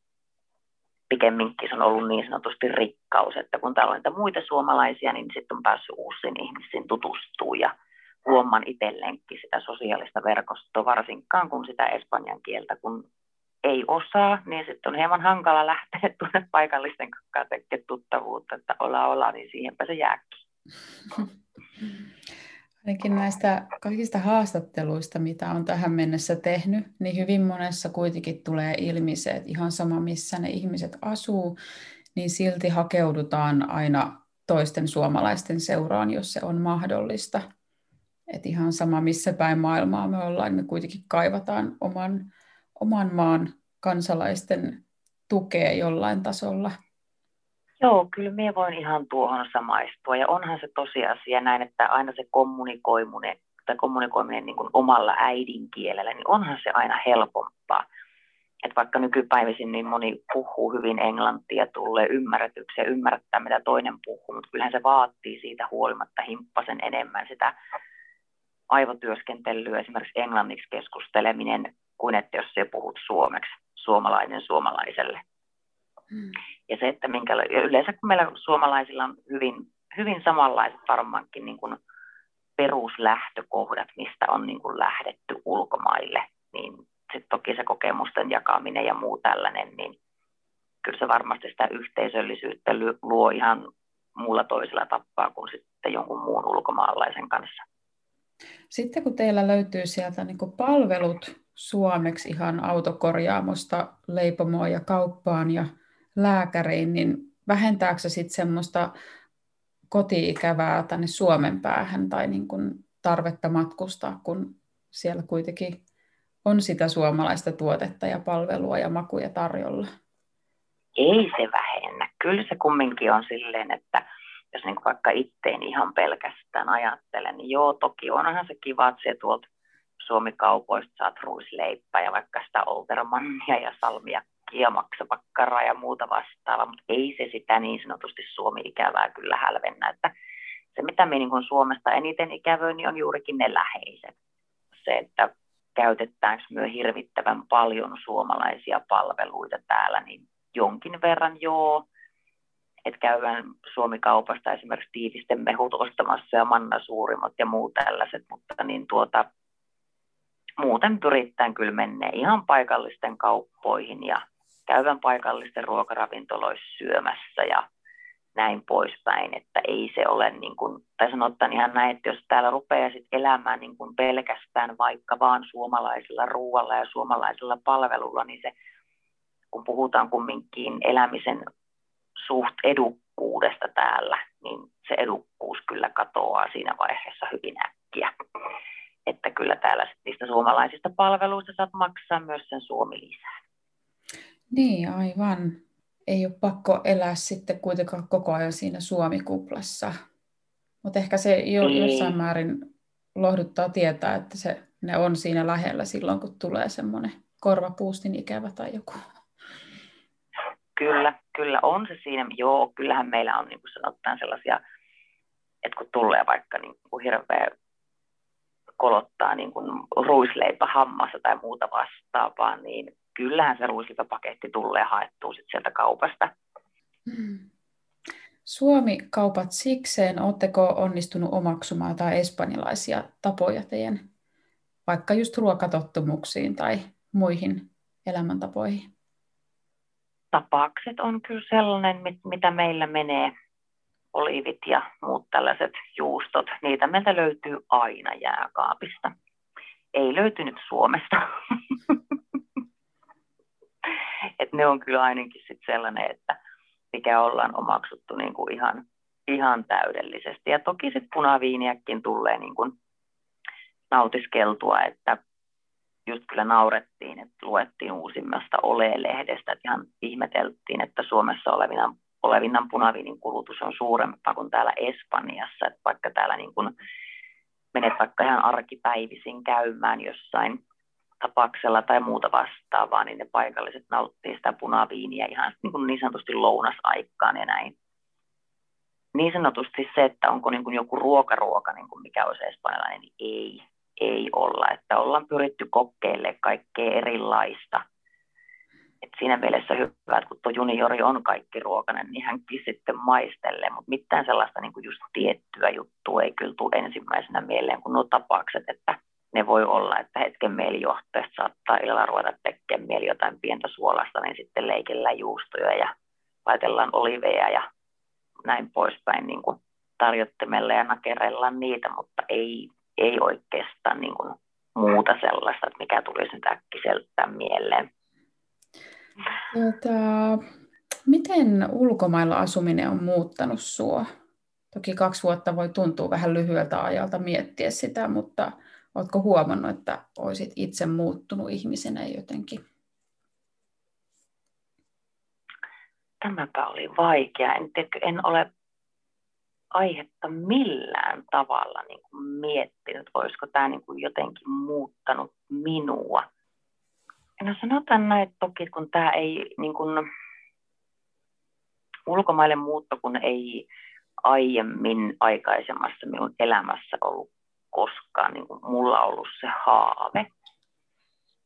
Pikemminkin se on ollut niin sanotusti rikkaus, että kun täällä on niitä muita suomalaisia, niin sitten on päässyt uusiin ihmisiin tutustumaan ja huomaan itselleenkin sitä sosiaalista verkostoa, varsinkaan kun sitä espanjan kieltä, kun ei osaa, niin sitten on hieman hankala lähteä tuonne paikallisten kanssa tekemään tuttavuutta, että olla olla, niin siihenpä se jääkin. Ainakin näistä kaikista haastatteluista, mitä on tähän mennessä tehnyt, niin hyvin monessa kuitenkin tulee ilmi se, että ihan sama missä ne ihmiset asuu, niin silti hakeudutaan aina toisten suomalaisten seuraan, jos se on mahdollista. Et ihan sama, missä päin maailmaa me ollaan, me kuitenkin kaivataan oman, oman maan kansalaisten tukea jollain tasolla. Joo, kyllä minä voin ihan tuohon samaistua. Ja onhan se tosiasia näin, että aina se kommunikoiminen, tai kommunikoiminen niin kuin omalla äidinkielellä, niin onhan se aina helpompaa. Et vaikka nykypäivisin niin moni puhuu hyvin englantia, tulee ymmärretyksiä, ymmärtää mitä toinen puhuu, mutta kyllähän se vaatii siitä huolimatta himppasen enemmän sitä aivotyöskentelyä, esimerkiksi englanniksi keskusteleminen kuin että jos se puhut suomeksi, suomalainen suomalaiselle. Mm. Ja se, että minkä, yleensä kun meillä suomalaisilla on hyvin, hyvin samanlaiset varmaankin niin kuin peruslähtökohdat, mistä on niin kuin lähdetty ulkomaille, niin sitten toki se kokemusten jakaminen ja muu tällainen, niin kyllä se varmasti sitä yhteisöllisyyttä luo ihan muulla toisella tappaa kuin sitten jonkun muun ulkomaalaisen kanssa. Sitten kun teillä löytyy sieltä niin palvelut suomeksi ihan autokorjaamosta leipomoon ja kauppaan ja lääkäriin, niin vähentääkö se sitten semmoista kotiikävää tänne Suomen päähän tai niin kuin tarvetta matkustaa, kun siellä kuitenkin on sitä suomalaista tuotetta ja palvelua ja makuja tarjolla? Ei se vähennä. Kyllä se kumminkin on silleen, että jos niin vaikka itteen ihan pelkästään ajattelen, niin joo, toki onhan se kiva, että se tuolta Suomi-kaupoista saat ruisleippää ja vaikka sitä oltermannia ja salmiakkia, maksapakkaraa ja muuta vastaavaa, mutta ei se sitä niin sanotusti Suomi-ikävää kyllä hälvennä, että se mitä me niin Suomesta eniten ikävöin, niin on juurikin ne läheiset. Se, että käytetäänkö myö hirvittävän paljon suomalaisia palveluita täällä, niin jonkin verran joo, että käydään Suomi-kaupasta esimerkiksi tiivisten mehut ostamassa ja manna suurimmat ja muut tällaiset, mutta niin tuota, muuten pyritään kyllä mennä ihan paikallisten kauppoihin ja käyvän paikallisten ruokaravintoloissa syömässä ja näin poispäin, että ei se ole niin kuin, tai sanotaan ihan näin, että jos täällä rupeaa sit elämään niin kuin pelkästään vaikka vaan suomalaisella ruoalla ja suomalaisella palvelulla, niin se, kun puhutaan kumminkin elämisen suht edukkuudesta täällä, niin se edukkuus kyllä katoaa siinä vaiheessa hyvin äkkiä. Että kyllä täällä niistä suomalaisista palveluista saat maksaa myös sen suomi lisää. Niin, aivan. Ei ole pakko elää sitten kuitenkaan koko ajan siinä Suomi-kuplassa. Mutta ehkä se jo, niin. jossain määrin lohduttaa tietää, että se, ne on siinä lähellä silloin, kun tulee semmoinen korvapuustin ikävä tai joku. Kyllä, kyllä on se siinä. Joo, kyllähän meillä on niin kuin sanotaan sellaisia, että kun tulee vaikka niin kuin hirveä kolottaa niin kuin ruisleipä hammassa tai muuta vastaavaa, niin kyllähän se ruisleipäpaketti tulee haettua sit sieltä kaupasta. Hmm. Suomi-kaupat sikseen, oletteko onnistunut omaksumaan tai espanjalaisia tapoja teidän vaikka just ruokatottumuksiin tai muihin elämäntapoihin? Tapakset on kyllä sellainen, mitä meillä menee, olivit ja muut tällaiset juustot, niitä meiltä löytyy aina jääkaapista. Ei löytynyt Suomesta. Et ne on kyllä ainakin sit sellainen, että mikä ollaan omaksuttu niin kuin ihan, ihan täydellisesti. Ja toki sitten punaviiniäkin tulee niin kuin nautiskeltua, että just kyllä naurettiin, että luettiin uusimmasta Ole-lehdestä, että ihan ihmeteltiin, että Suomessa olevinnan, olevinnan punaviinin kulutus on suurempaa kuin täällä Espanjassa, että vaikka täällä niin kuin menet vaikka ihan arkipäivisin käymään jossain tapaksella tai muuta vastaavaa, niin ne paikalliset nauttii sitä punaviiniä ihan niin, kuin niin sanotusti lounasaikaan ja näin. Niin sanotusti se, että onko niin kuin joku ruokaruoka, niin kuin mikä olisi espanjalainen, niin ei ei olla, että ollaan pyritty kokeilemaan kaikkea erilaista. Et siinä mielessä hyvä, että kun tuo juniori on kaikki ruokainen, niin hänkin sitten maistelee, mutta mitään sellaista niin kuin just tiettyä juttua ei kyllä tule ensimmäisenä mieleen kuin nuo tapaukset, että ne voi olla, että hetken mielijohteesta saattaa illalla ruveta tekemään mieli jotain pientä suolasta, niin sitten leikellään juustoja ja laitellaan oliveja ja näin poispäin niin kuin tarjottimelle ja nakerellaan niitä, mutta ei ei oikeastaan niin kuin muuta sellaista, että mikä tulisi nyt äkkiseltä mieleen. Tota, miten ulkomailla asuminen on muuttanut sinua? Toki kaksi vuotta voi tuntua vähän lyhyeltä ajalta miettiä sitä, mutta oletko huomannut, että olisit itse muuttunut ihmisenä jotenkin? Tämäpä oli vaikea. En, tiedä, en ole aihetta millään tavalla niin kuin miettinyt, olisiko tämä niin kuin jotenkin muuttanut minua. No sanotaan näin, että toki kun tämä ei niin kuin, ulkomaille muutto, kun ei aiemmin aikaisemmassa minun elämässä ollut koskaan niin kuin mulla ollut se haave,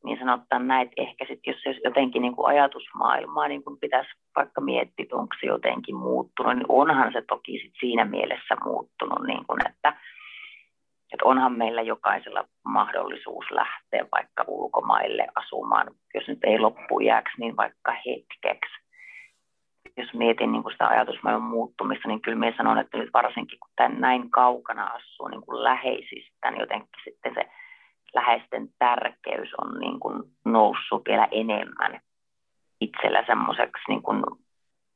niin sanotaan näin, että ehkä sitten jos, jos jotenkin niin kuin ajatusmaailmaa niin kuin pitäisi vaikka miettiä, että onko se jotenkin muuttunut, niin onhan se toki sit siinä mielessä muuttunut, niin kuin että, että onhan meillä jokaisella mahdollisuus lähteä vaikka ulkomaille asumaan, jos nyt ei loppuiäksi, niin vaikka hetkeksi. Jos mietin niin kuin sitä ajatusmaailman muuttumista, niin kyllä minä sanon, että nyt varsinkin kun tämän näin kaukana asuu niin kuin läheisistä, niin jotenkin sitten se läheisten tärkeys on niin kuin noussut vielä enemmän itsellä semmoiseksi niin kuin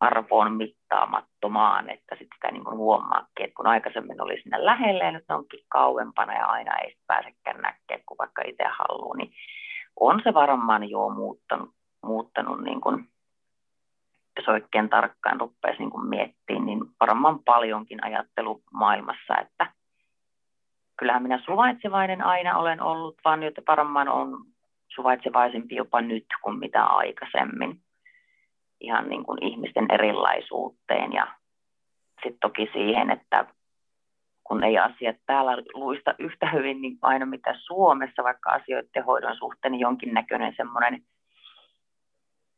arvoon mittaamattomaan, että sitten sitä niin kuin huomaakin, että kun aikaisemmin oli sinne lähelle ja nyt ne onkin kauempana ja aina ei pääsekään näkemään, kun vaikka itse haluaa, niin on se varmaan jo muuttanut, muuttanut niin kuin, jos oikein tarkkaan rupeaisi niin miettimään, niin varmaan paljonkin ajattelu maailmassa, että kyllähän minä suvaitsevainen aina olen ollut, vaan nyt varmaan on suvaitsevaisempi jopa nyt kuin mitä aikaisemmin. Ihan niin kuin ihmisten erilaisuuteen ja sitten toki siihen, että kun ei asiat täällä luista yhtä hyvin niin aina mitä Suomessa, vaikka asioiden hoidon suhteen, niin jonkinnäköinen semmoinen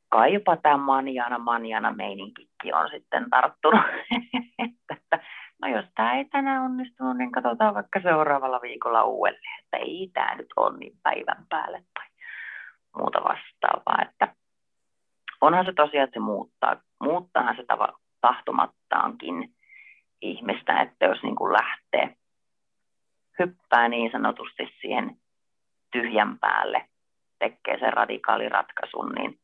kai jopa tämä manjana manjana meininkikin on sitten tarttunut. että no jos tämä ei tänään onnistunut, niin katsotaan vaikka seuraavalla viikolla uudelleen, että ei tämä nyt ole niin päivän päälle tai muuta vastaavaa. Että onhan se tosiaan, että se muuttaa, muuttaahan se tava, tahtomattaankin ihmistä, että jos niin kuin lähtee, hyppää niin sanotusti siihen tyhjän päälle, tekee sen radikaali ratkaisun, niin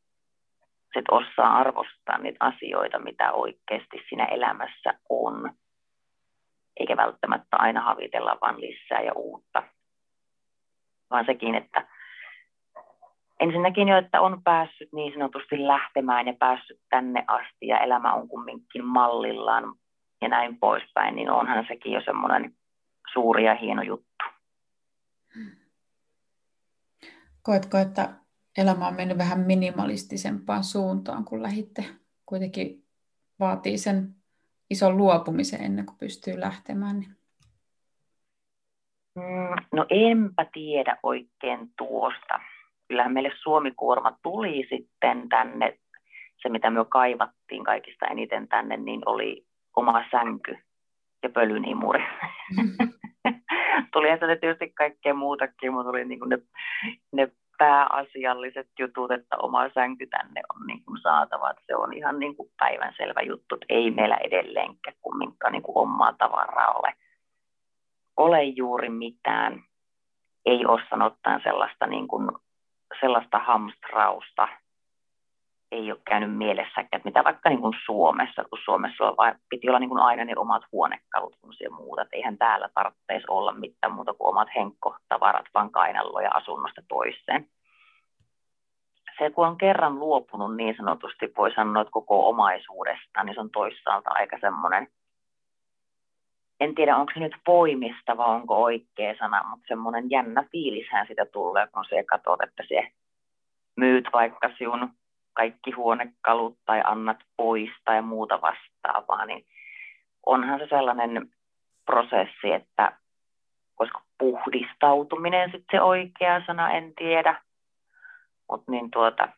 sitten osaa arvostaa niitä asioita, mitä oikeasti siinä elämässä on eikä välttämättä aina havitella vaan lisää ja uutta. Vaan sekin, että ensinnäkin jo, että on päässyt niin sanotusti lähtemään ja päässyt tänne asti ja elämä on kumminkin mallillaan ja näin poispäin, niin onhan sekin jo semmoinen suuri ja hieno juttu. Koetko, että elämä on mennyt vähän minimalistisempaan suuntaan, kun lähitte kuitenkin vaatii sen ison luopumisen ennen kuin pystyy lähtemään? Niin... Mm, no enpä tiedä oikein tuosta. Kyllähän meille Suomikuorma tuli sitten tänne, se mitä me kaivattiin kaikista eniten tänne, niin oli oma sänky ja pölynimuri. Mm. tuli sieltä tietysti kaikkea muutakin, mutta tuli niin ne, ne pääasialliset jutut, että oma sänky tänne on niin kuin saatava. Että se on ihan niin kuin päivänselvä juttu, että ei meillä edelleenkään kumminkaan niin kuin omaa tavaraa ole, ole juuri mitään. Ei ole sanotaan sellaista, niin kuin, sellaista hamstrausta, ei ole käynyt mielessäkään, että mitä vaikka niin kuin Suomessa, kun Suomessa on vain, piti olla niin kuin aina ne omat huonekalut ja muuta, että eihän täällä tarvitsisi olla mitään muuta kuin omat henkkotavarat, vaan kainalloja asunnosta toiseen. Se, kun on kerran luopunut niin sanotusti, voi sanoa, että koko omaisuudesta, niin se on toisaalta aika semmoinen, en tiedä onko se nyt poimista vai onko oikea sana, mutta semmoinen jännä fiilishän sitä tulee, kun se katsot, että se myyt vaikka sinun kaikki huonekalut tai annat pois tai muuta vastaavaa, niin onhan se sellainen prosessi, että koska puhdistautuminen sitten se oikea sana, en tiedä. Mutta niin tuota,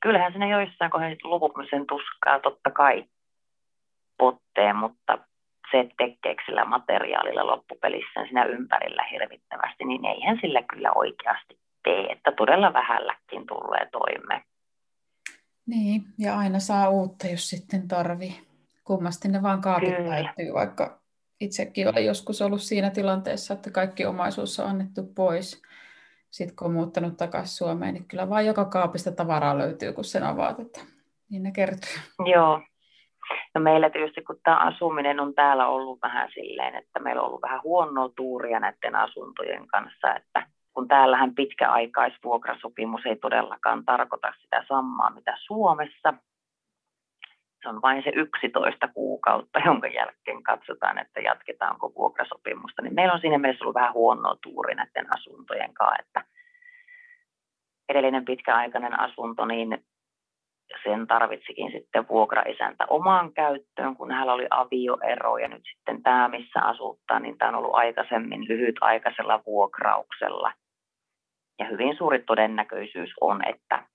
kyllähän siinä joissain kohdassa lupumisen tuskaa totta kai potteen, mutta se, että tekeekö sillä materiaalilla loppupelissä siinä ympärillä hirvittävästi, niin eihän sillä kyllä oikeasti tee, että todella vähälläkin tulee toimeen. Niin, ja aina saa uutta, jos sitten tarvii. Kummasti ne vaan kaapit Kyllä. vaikka itsekin olen joskus ollut siinä tilanteessa, että kaikki omaisuus on annettu pois. Sitten kun on muuttanut takaisin Suomeen, niin kyllä vaan joka kaapista tavaraa löytyy, kun sen avaat, että niin ne kertyy. Joo. No meillä tietysti, kun tämä asuminen on täällä ollut vähän silleen, että meillä on ollut vähän huonoa tuuria näiden asuntojen kanssa, että kun täällähän pitkäaikaisvuokrasopimus ei todellakaan tarkoita sitä samaa, mitä Suomessa. Se on vain se 11 kuukautta, jonka jälkeen katsotaan, että jatketaanko vuokrasopimusta. Niin meillä on siinä mielessä ollut vähän huonoa tuuri näiden asuntojen kanssa, että edellinen pitkäaikainen asunto, niin sen tarvitsikin sitten vuokraisäntä omaan käyttöön, kun hänellä oli avioero ja nyt sitten tämä, missä asuttaa, niin tämä on ollut aikaisemmin lyhytaikaisella vuokrauksella – Ja hyvin suuri todennäköisyys on, että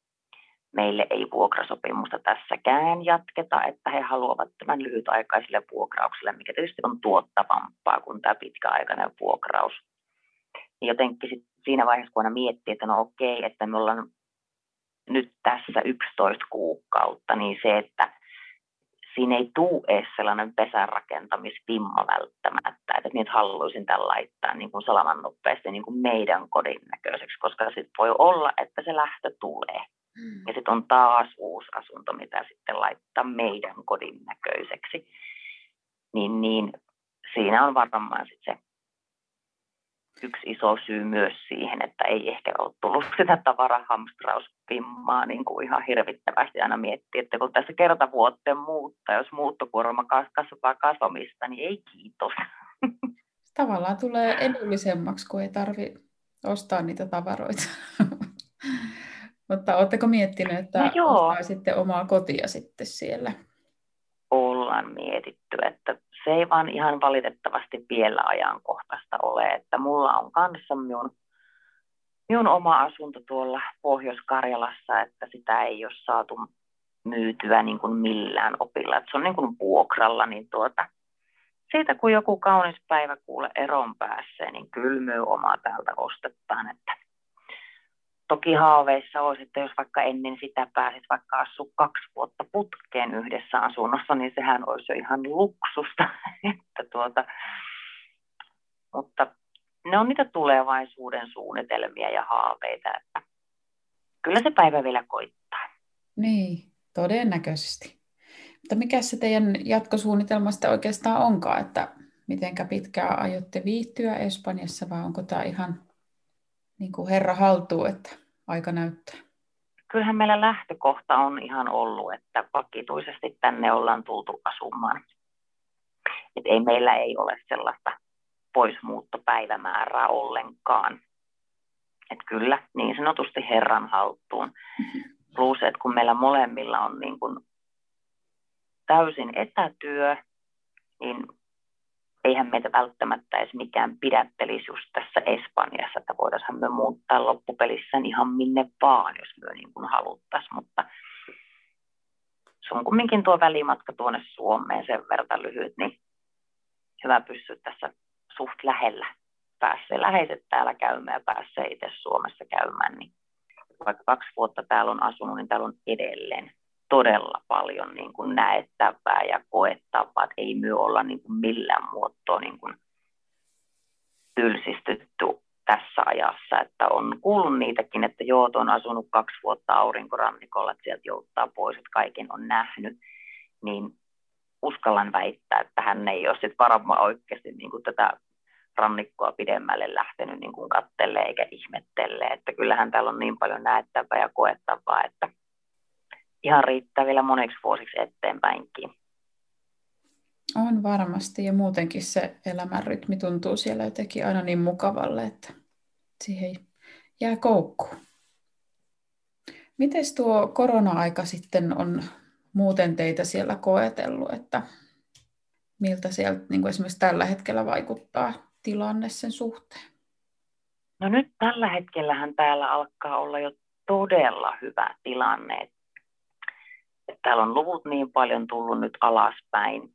meille ei vuokrasopimusta tässäkään jatketa, että he haluavat tämän lyhytaikaisille vuokrauksille, mikä tietysti on tuottavampaa kuin tämä pitkäaikainen vuokraus. Niin jotenkin sit siinä vaiheessa, kun aina miettii, että no okei, että me ollaan nyt tässä 11 kuukautta, niin se, että siinä ei tule edes sellainen pesärakentamisvimma välttämättä, että nyt haluaisin tämän laittaa niin kuin salaman nopeasti niin kuin meidän kodin näköiseksi, koska sitten voi olla, että se lähtö tulee. Mm. Ja sitten on taas uusi asunto, mitä sitten laittaa meidän kodin näköiseksi. Niin, niin siinä on varmaan sitten se yksi iso syy myös siihen, että ei ehkä ole tullut sitä tavarahamstrauspimmaa niin kuin ihan hirvittävästi aina miettiä, että kun tässä kerta vuoteen muuttaa, jos muuttokuorma kasvaa kasvamista, niin ei kiitos. Tavallaan tulee edullisemmaksi, kun ei tarvi ostaa niitä tavaroita. Mutta oletteko miettinyt, että no sitten omaa kotia sitten siellä? Ollaan mietitty, että se ei vaan ihan valitettavasti vielä ajankohtaista ole, että mulla on kanssa minun, minun oma asunto tuolla Pohjois-Karjalassa, että sitä ei ole saatu myytyä niin kuin millään opilla, että se on niin kuin vuokralla, niin tuota, siitä kun joku kaunis päivä kuule eron päässä, niin kylmyy oma täältä ostetaan, että toki haaveissa olisi, että jos vaikka ennen sitä pääsit vaikka asua kaksi vuotta putkeen yhdessä asunnossa, niin sehän olisi jo ihan luksusta. että tuota, mutta ne on niitä tulevaisuuden suunnitelmia ja haaveita, että kyllä se päivä vielä koittaa. Niin, todennäköisesti. Mutta mikä se teidän jatkosuunnitelmasta oikeastaan onkaan, että mitenkä pitkään aiotte viihtyä Espanjassa vai onko tämä ihan niin kuin herra haltuu, että aika näyttää? Kyllähän meillä lähtökohta on ihan ollut, että vakituisesti tänne ollaan tultu asumaan. Et ei meillä ei ole sellaista poismuuttopäivämäärää ollenkaan. Et kyllä, niin sanotusti Herran haltuun. Mm-hmm. Plus, että kun meillä molemmilla on niin kuin täysin etätyö, niin eihän meitä välttämättä edes mikään pidättelisi just tässä Espanjassa, että voitaisiin me muuttaa loppupelissä ihan minne vaan, jos me niin kuin haluttaisiin, mutta se on kumminkin tuo välimatka tuonne Suomeen sen verran lyhyt, niin hyvä pysyä tässä suht lähellä. Pääsee läheiset täällä käymään ja pääsee itse Suomessa käymään, niin vaikka kaksi vuotta täällä on asunut, niin täällä on edelleen todella paljon niin kuin näettävää ja koettavaa, että ei myö olla niin kuin millään muotoa niin kuin tylsistytty tässä ajassa, että on kuullut niitäkin, että joo, on asunut kaksi vuotta aurinkorannikolla, että sieltä jouttaa pois, että kaiken on nähnyt, niin uskallan väittää, että hän ei ole sitten varmaan oikeasti niin kuin tätä rannikkoa pidemmälle lähtenyt niin kuin kattelle eikä ihmettele, että kyllähän täällä on niin paljon näettävää ja koettavaa, että ihan riittää vielä moneksi vuosiksi eteenpäinkin. On varmasti ja muutenkin se elämänrytmi tuntuu siellä jotenkin aina niin mukavalle, että siihen jää koukku. Miten tuo korona-aika sitten on muuten teitä siellä koetellut, että miltä sieltä niin kuin esimerkiksi tällä hetkellä vaikuttaa tilanne sen suhteen? No nyt tällä hetkellähän täällä alkaa olla jo todella hyvä tilanne. Että täällä on luvut niin paljon tullut nyt alaspäin.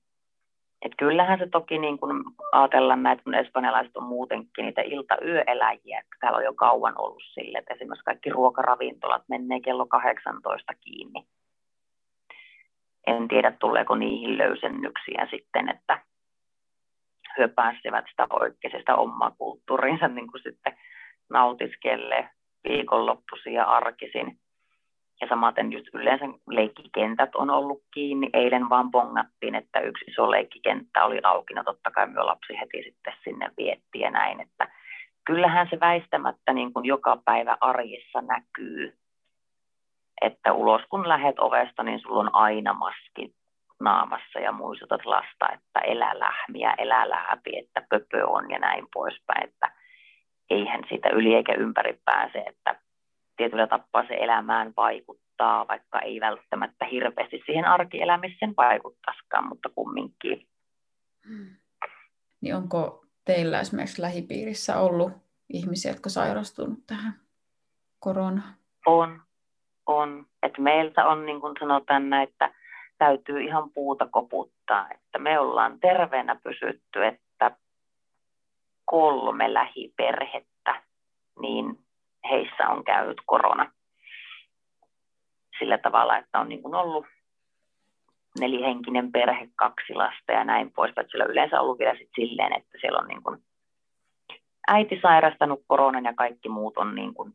Et kyllähän se toki niin kun ajatellaan näitä, kun espanjalaiset on muutenkin niitä ilta-yöeläjiä. Täällä on jo kauan ollut sille, että esimerkiksi kaikki ruokaravintolat menee kello 18 kiinni. En tiedä, tuleeko niihin löysennyksiä sitten, että he pääsevät sitä oikeasta omaa kulttuurinsa niin kuin sitten nautiskelee viikonloppuisin ja arkisin. Ja samaten just yleensä leikkikentät on ollut kiinni. Eilen vaan pongattiin, että yksi iso leikkikenttä oli auki. No totta kai myös lapsi heti sitten sinne vietti ja näin. Että kyllähän se väistämättä niin kuin joka päivä arjessa näkyy. Että ulos kun lähet ovesta, niin sulla on aina maski naamassa ja muistutat lasta, että elä lähmiä, elä läpi, että pöpö on ja näin poispäin. Että eihän sitä yli eikä ympäri pääse, että tietyllä tapaa se elämään vaikuttaa, vaikka ei välttämättä hirveästi siihen arkielämiseen vaikuttaisikaan, mutta kumminkin. Hmm. Niin onko teillä esimerkiksi lähipiirissä ollut ihmisiä, jotka sairastunut tähän? korona? On, on. Et meiltä on, niin kuin sanotaan näin, että täytyy ihan puuta koputtaa. Että me ollaan terveenä pysytty, että kolme lähiperhettä, niin heissä on käynyt korona. Sillä tavalla, että on niin kuin ollut nelihenkinen perhe, kaksi lasta ja näin pois. Sillä on yleensä ollut vielä sit silleen, että siellä on niin kuin äiti sairastanut koronan ja kaikki muut on niin kuin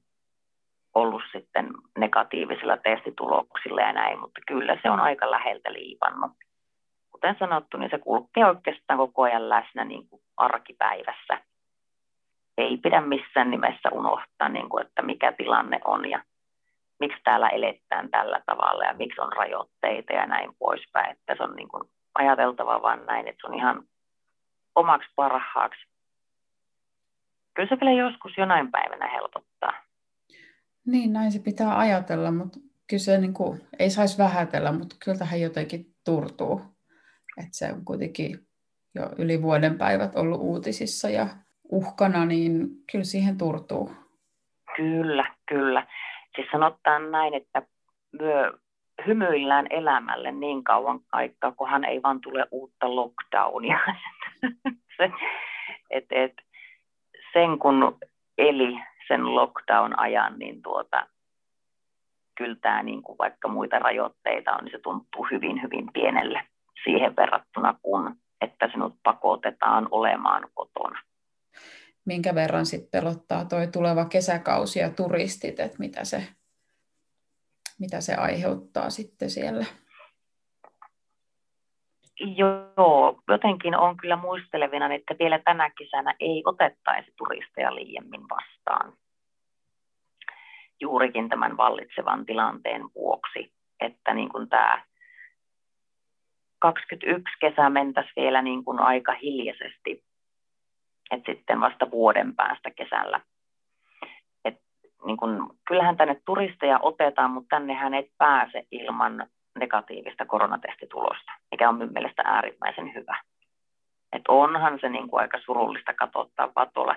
ollut sitten negatiivisilla testituloksilla ja näin, mutta kyllä se on aika läheltä liipannut. Kuten sanottu, niin se kulkee oikeastaan koko ajan läsnä niin kuin arkipäivässä. Ei pidä missään nimessä unohtaa, niin kuin, että mikä tilanne on ja miksi täällä eletään tällä tavalla ja miksi on rajoitteita ja näin poispäin. Että se on niin kuin ajateltava vaan näin, että se on ihan omaksi parhaaksi. Kyllä se vielä joskus jonain päivänä helpottaa. Niin, näin se pitää ajatella, mutta kyllä se niin kuin, ei saisi vähätellä, mutta kyllä tähän jotenkin turtuu. Että se on kuitenkin jo yli vuoden päivät ollut uutisissa ja uhkana, niin kyllä siihen turtuu. Kyllä, kyllä. Siis sanotaan näin, että myö hymyillään elämälle niin kauan aikaa, kunhan ei vaan tule uutta lockdownia. se, et, et, sen kun eli sen lockdown-ajan, niin tuota, kyllä tämä niin kuin vaikka muita rajoitteita on, niin se tuntuu hyvin, hyvin pienelle siihen verrattuna, kun että sinut pakotetaan olemaan kotona. Minkä verran sitten pelottaa tuo tuleva kesäkausi ja turistit, että mitä se, mitä se aiheuttaa sitten siellä? Joo, jotenkin on kyllä muistelevina, että vielä tänä kesänä ei otettaisi turisteja liiemmin vastaan. Juurikin tämän vallitsevan tilanteen vuoksi, että niin kuin tämä 21 kesä mentäisi vielä niin kuin aika hiljaisesti, että sitten vasta vuoden päästä kesällä. Et niin kuin, kyllähän tänne turisteja otetaan, mutta tännehän ei pääse ilman negatiivista koronatestitulosta, mikä on minun mielestä äärimmäisen hyvä. Et onhan se niin kuin aika surullista katsottaa patolla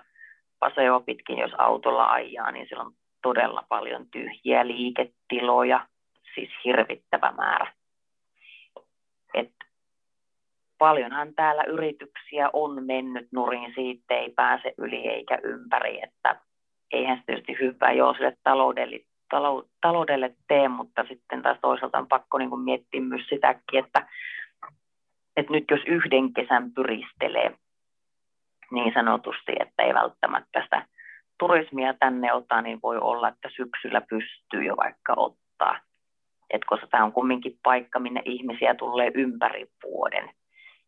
paseo pitkin, jos autolla ajaa, niin siellä on todella paljon tyhjiä liiketiloja, siis hirvittävä määrä. Et paljonhan täällä yrityksiä on mennyt nurin, siitä ei pääse yli eikä ympäri, että eihän se tietysti hyvä joo sille taloudelle tee, mutta sitten taas toisaalta on pakko niin kuin miettiä myös sitäkin, että, että nyt jos yhden kesän pyristelee niin sanotusti, että ei välttämättä sitä turismia tänne ota, niin voi olla, että syksyllä pystyy jo vaikka ottaa. Et koska tämä on kumminkin paikka, minne ihmisiä tulee ympäri vuoden.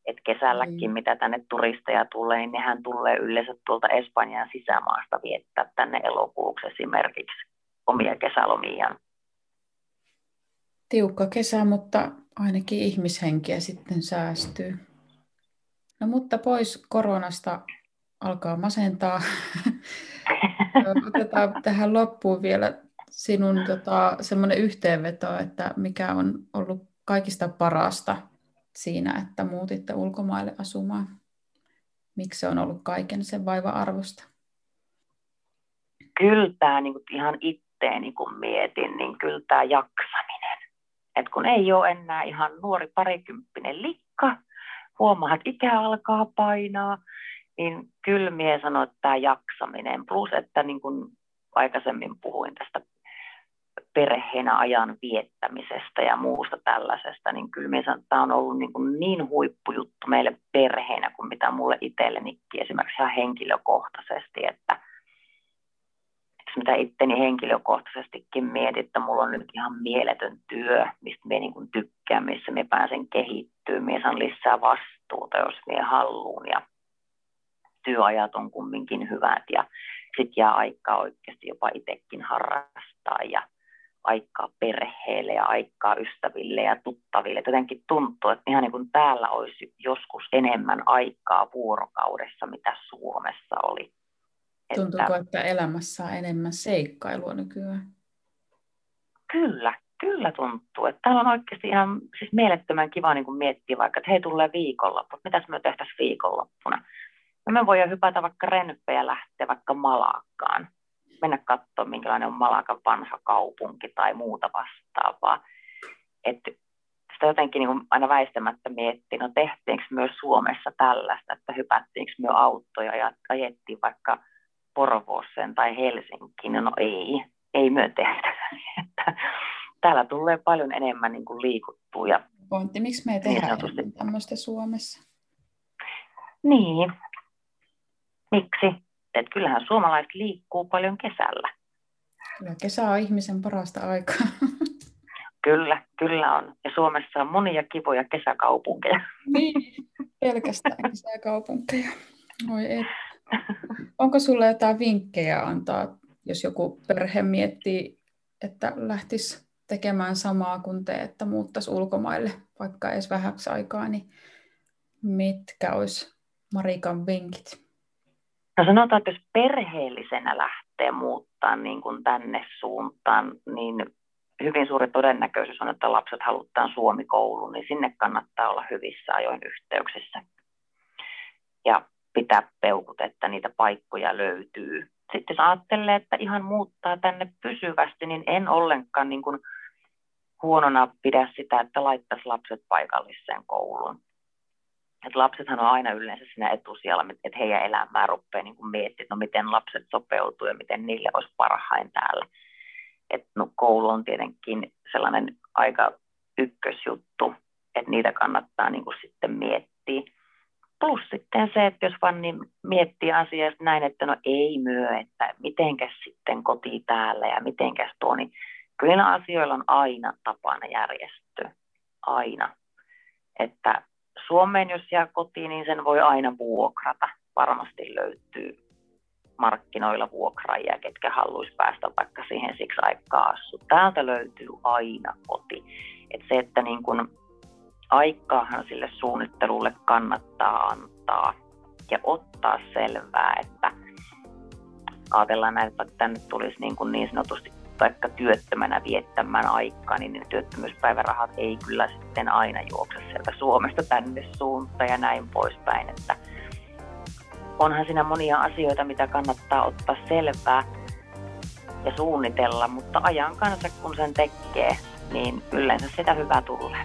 Et kesälläkin, mm. mitä tänne turisteja tulee, niin nehän tulee yleensä tuolta Espanjan sisämaasta viettää tänne elokuuksi esimerkiksi omia kesälomiaan. Tiukka kesä, mutta ainakin ihmishenkiä sitten säästyy. No mutta pois koronasta alkaa masentaa. Otetaan tähän loppuun vielä sinun tota, semmoinen yhteenveto, että mikä on ollut kaikista parasta siinä, että muutitte ulkomaille asumaan. Miksi se on ollut kaiken sen vaiva-arvosta? Kyllä tämä niin ihan itteeni kun mietin, niin kyllä tämä jaksaminen. Et kun ei ole enää ihan nuori parikymppinen likka, huomaa, että ikä alkaa painaa, niin kyllä mie sanoin, että tämä jaksaminen, plus että niin kuin aikaisemmin puhuin tästä perheenä ajan viettämisestä ja muusta tällaisesta, niin kyllä minä sanon, että tämä on ollut niin, kuin niin huippujuttu meille perheenä kuin mitä mulle itsellenikin esimerkiksi ihan henkilökohtaisesti, että mitä itteni henkilökohtaisestikin mietin, että mulla on nyt ihan mieletön työ, mistä me niin tykkään, missä me pääsen kehittyä, me saan lisää vastuuta, jos me haluun ja työajat on kumminkin hyvät ja sitten jää aikaa oikeasti jopa itsekin harrastaa ja aikaa perheelle ja aikaa ystäville ja tuttaville. Jotenkin tuntuu, että ihan niin kuin täällä olisi joskus enemmän aikaa vuorokaudessa, mitä Suomessa oli. Tuntuuko, että elämässä on enemmän seikkailua nykyään? Kyllä, kyllä tuntuu. Että täällä on oikeasti ihan siis mielettömän kiva niin kuin miettiä vaikka, että hei tulee viikonloppu, mitäs me tehtäisiin viikonloppuna. No me voidaan hypätä vaikka renppejä ja lähteä vaikka Malakkaan. mennä katsomaan, minkälainen on Malakan vanha kaupunki tai muuta vastaavaa. Että sitä jotenkin niin aina väistämättä miettii, no tehtiinkö myös Suomessa tällaista, että hypättiinkö myös autoja ja ajettiin vaikka Porvooseen tai Helsinkiin. No ei, ei myö tehdä. täällä tulee paljon enemmän niin kuin liikuttua. Ja Pointti, miksi me ei tehdä niin tämmöistä Suomessa? Niin, miksi? että kyllähän suomalaiset liikkuu paljon kesällä. Kyllä kesä on ihmisen parasta aikaa. Kyllä, kyllä on. Ja Suomessa on monia kivoja kesäkaupunkeja. Niin, pelkästään kesäkaupunkeja. Oi et. Onko sulle jotain vinkkejä antaa, jos joku perhe miettii, että lähtisi tekemään samaa kuin te, että muuttaisi ulkomaille vaikka edes vähäksi aikaa, niin mitkä olisi Marikan vinkit? No sanotaan, että jos perheellisenä lähtee muuttaa niin kuin tänne suuntaan, niin hyvin suuri todennäköisyys on, että lapset halutaan Suomi-kouluun, niin sinne kannattaa olla hyvissä ajoin yhteyksissä. Ja pitää peukut, että niitä paikkoja löytyy. Sitten jos ajattelee, että ihan muuttaa tänne pysyvästi, niin en ollenkaan niin kuin huonona pidä sitä, että laittaisi lapset paikalliseen kouluun että lapsethan on aina yleensä siinä etusijalla, että heidän elämää rupeaa niin kuin miettimään, että no miten lapset sopeutuu ja miten niille olisi parhain täällä. Et no, koulu on tietenkin sellainen aika ykkösjuttu, että niitä kannattaa niin kuin sitten miettiä. Plus sitten se, että jos vaan niin miettii asiaa näin, että no ei myö, että mitenkäs sitten koti täällä ja mitenkäs tuo, niin kyllä asioilla on aina tapana järjestyä. Aina. Että Suomeen, jos jää kotiin, niin sen voi aina vuokrata. Varmasti löytyy markkinoilla vuokraajia, ketkä haluaisi päästä vaikka siihen siksi aikaa assu. Täältä löytyy aina koti. Et se, että niin kun aikaahan sille suunnittelulle kannattaa antaa ja ottaa selvää, että ajatellaan näin, että tänne tulisi niin, kuin niin sanotusti vaikka työttömänä viettämään aikaa, niin ne työttömyyspäivärahat ei kyllä sitten aina juokse sieltä Suomesta tänne suuntaan ja näin poispäin. Että onhan siinä monia asioita, mitä kannattaa ottaa selvää ja suunnitella, mutta ajan kanssa kun sen tekee, niin yleensä sitä hyvää tulee.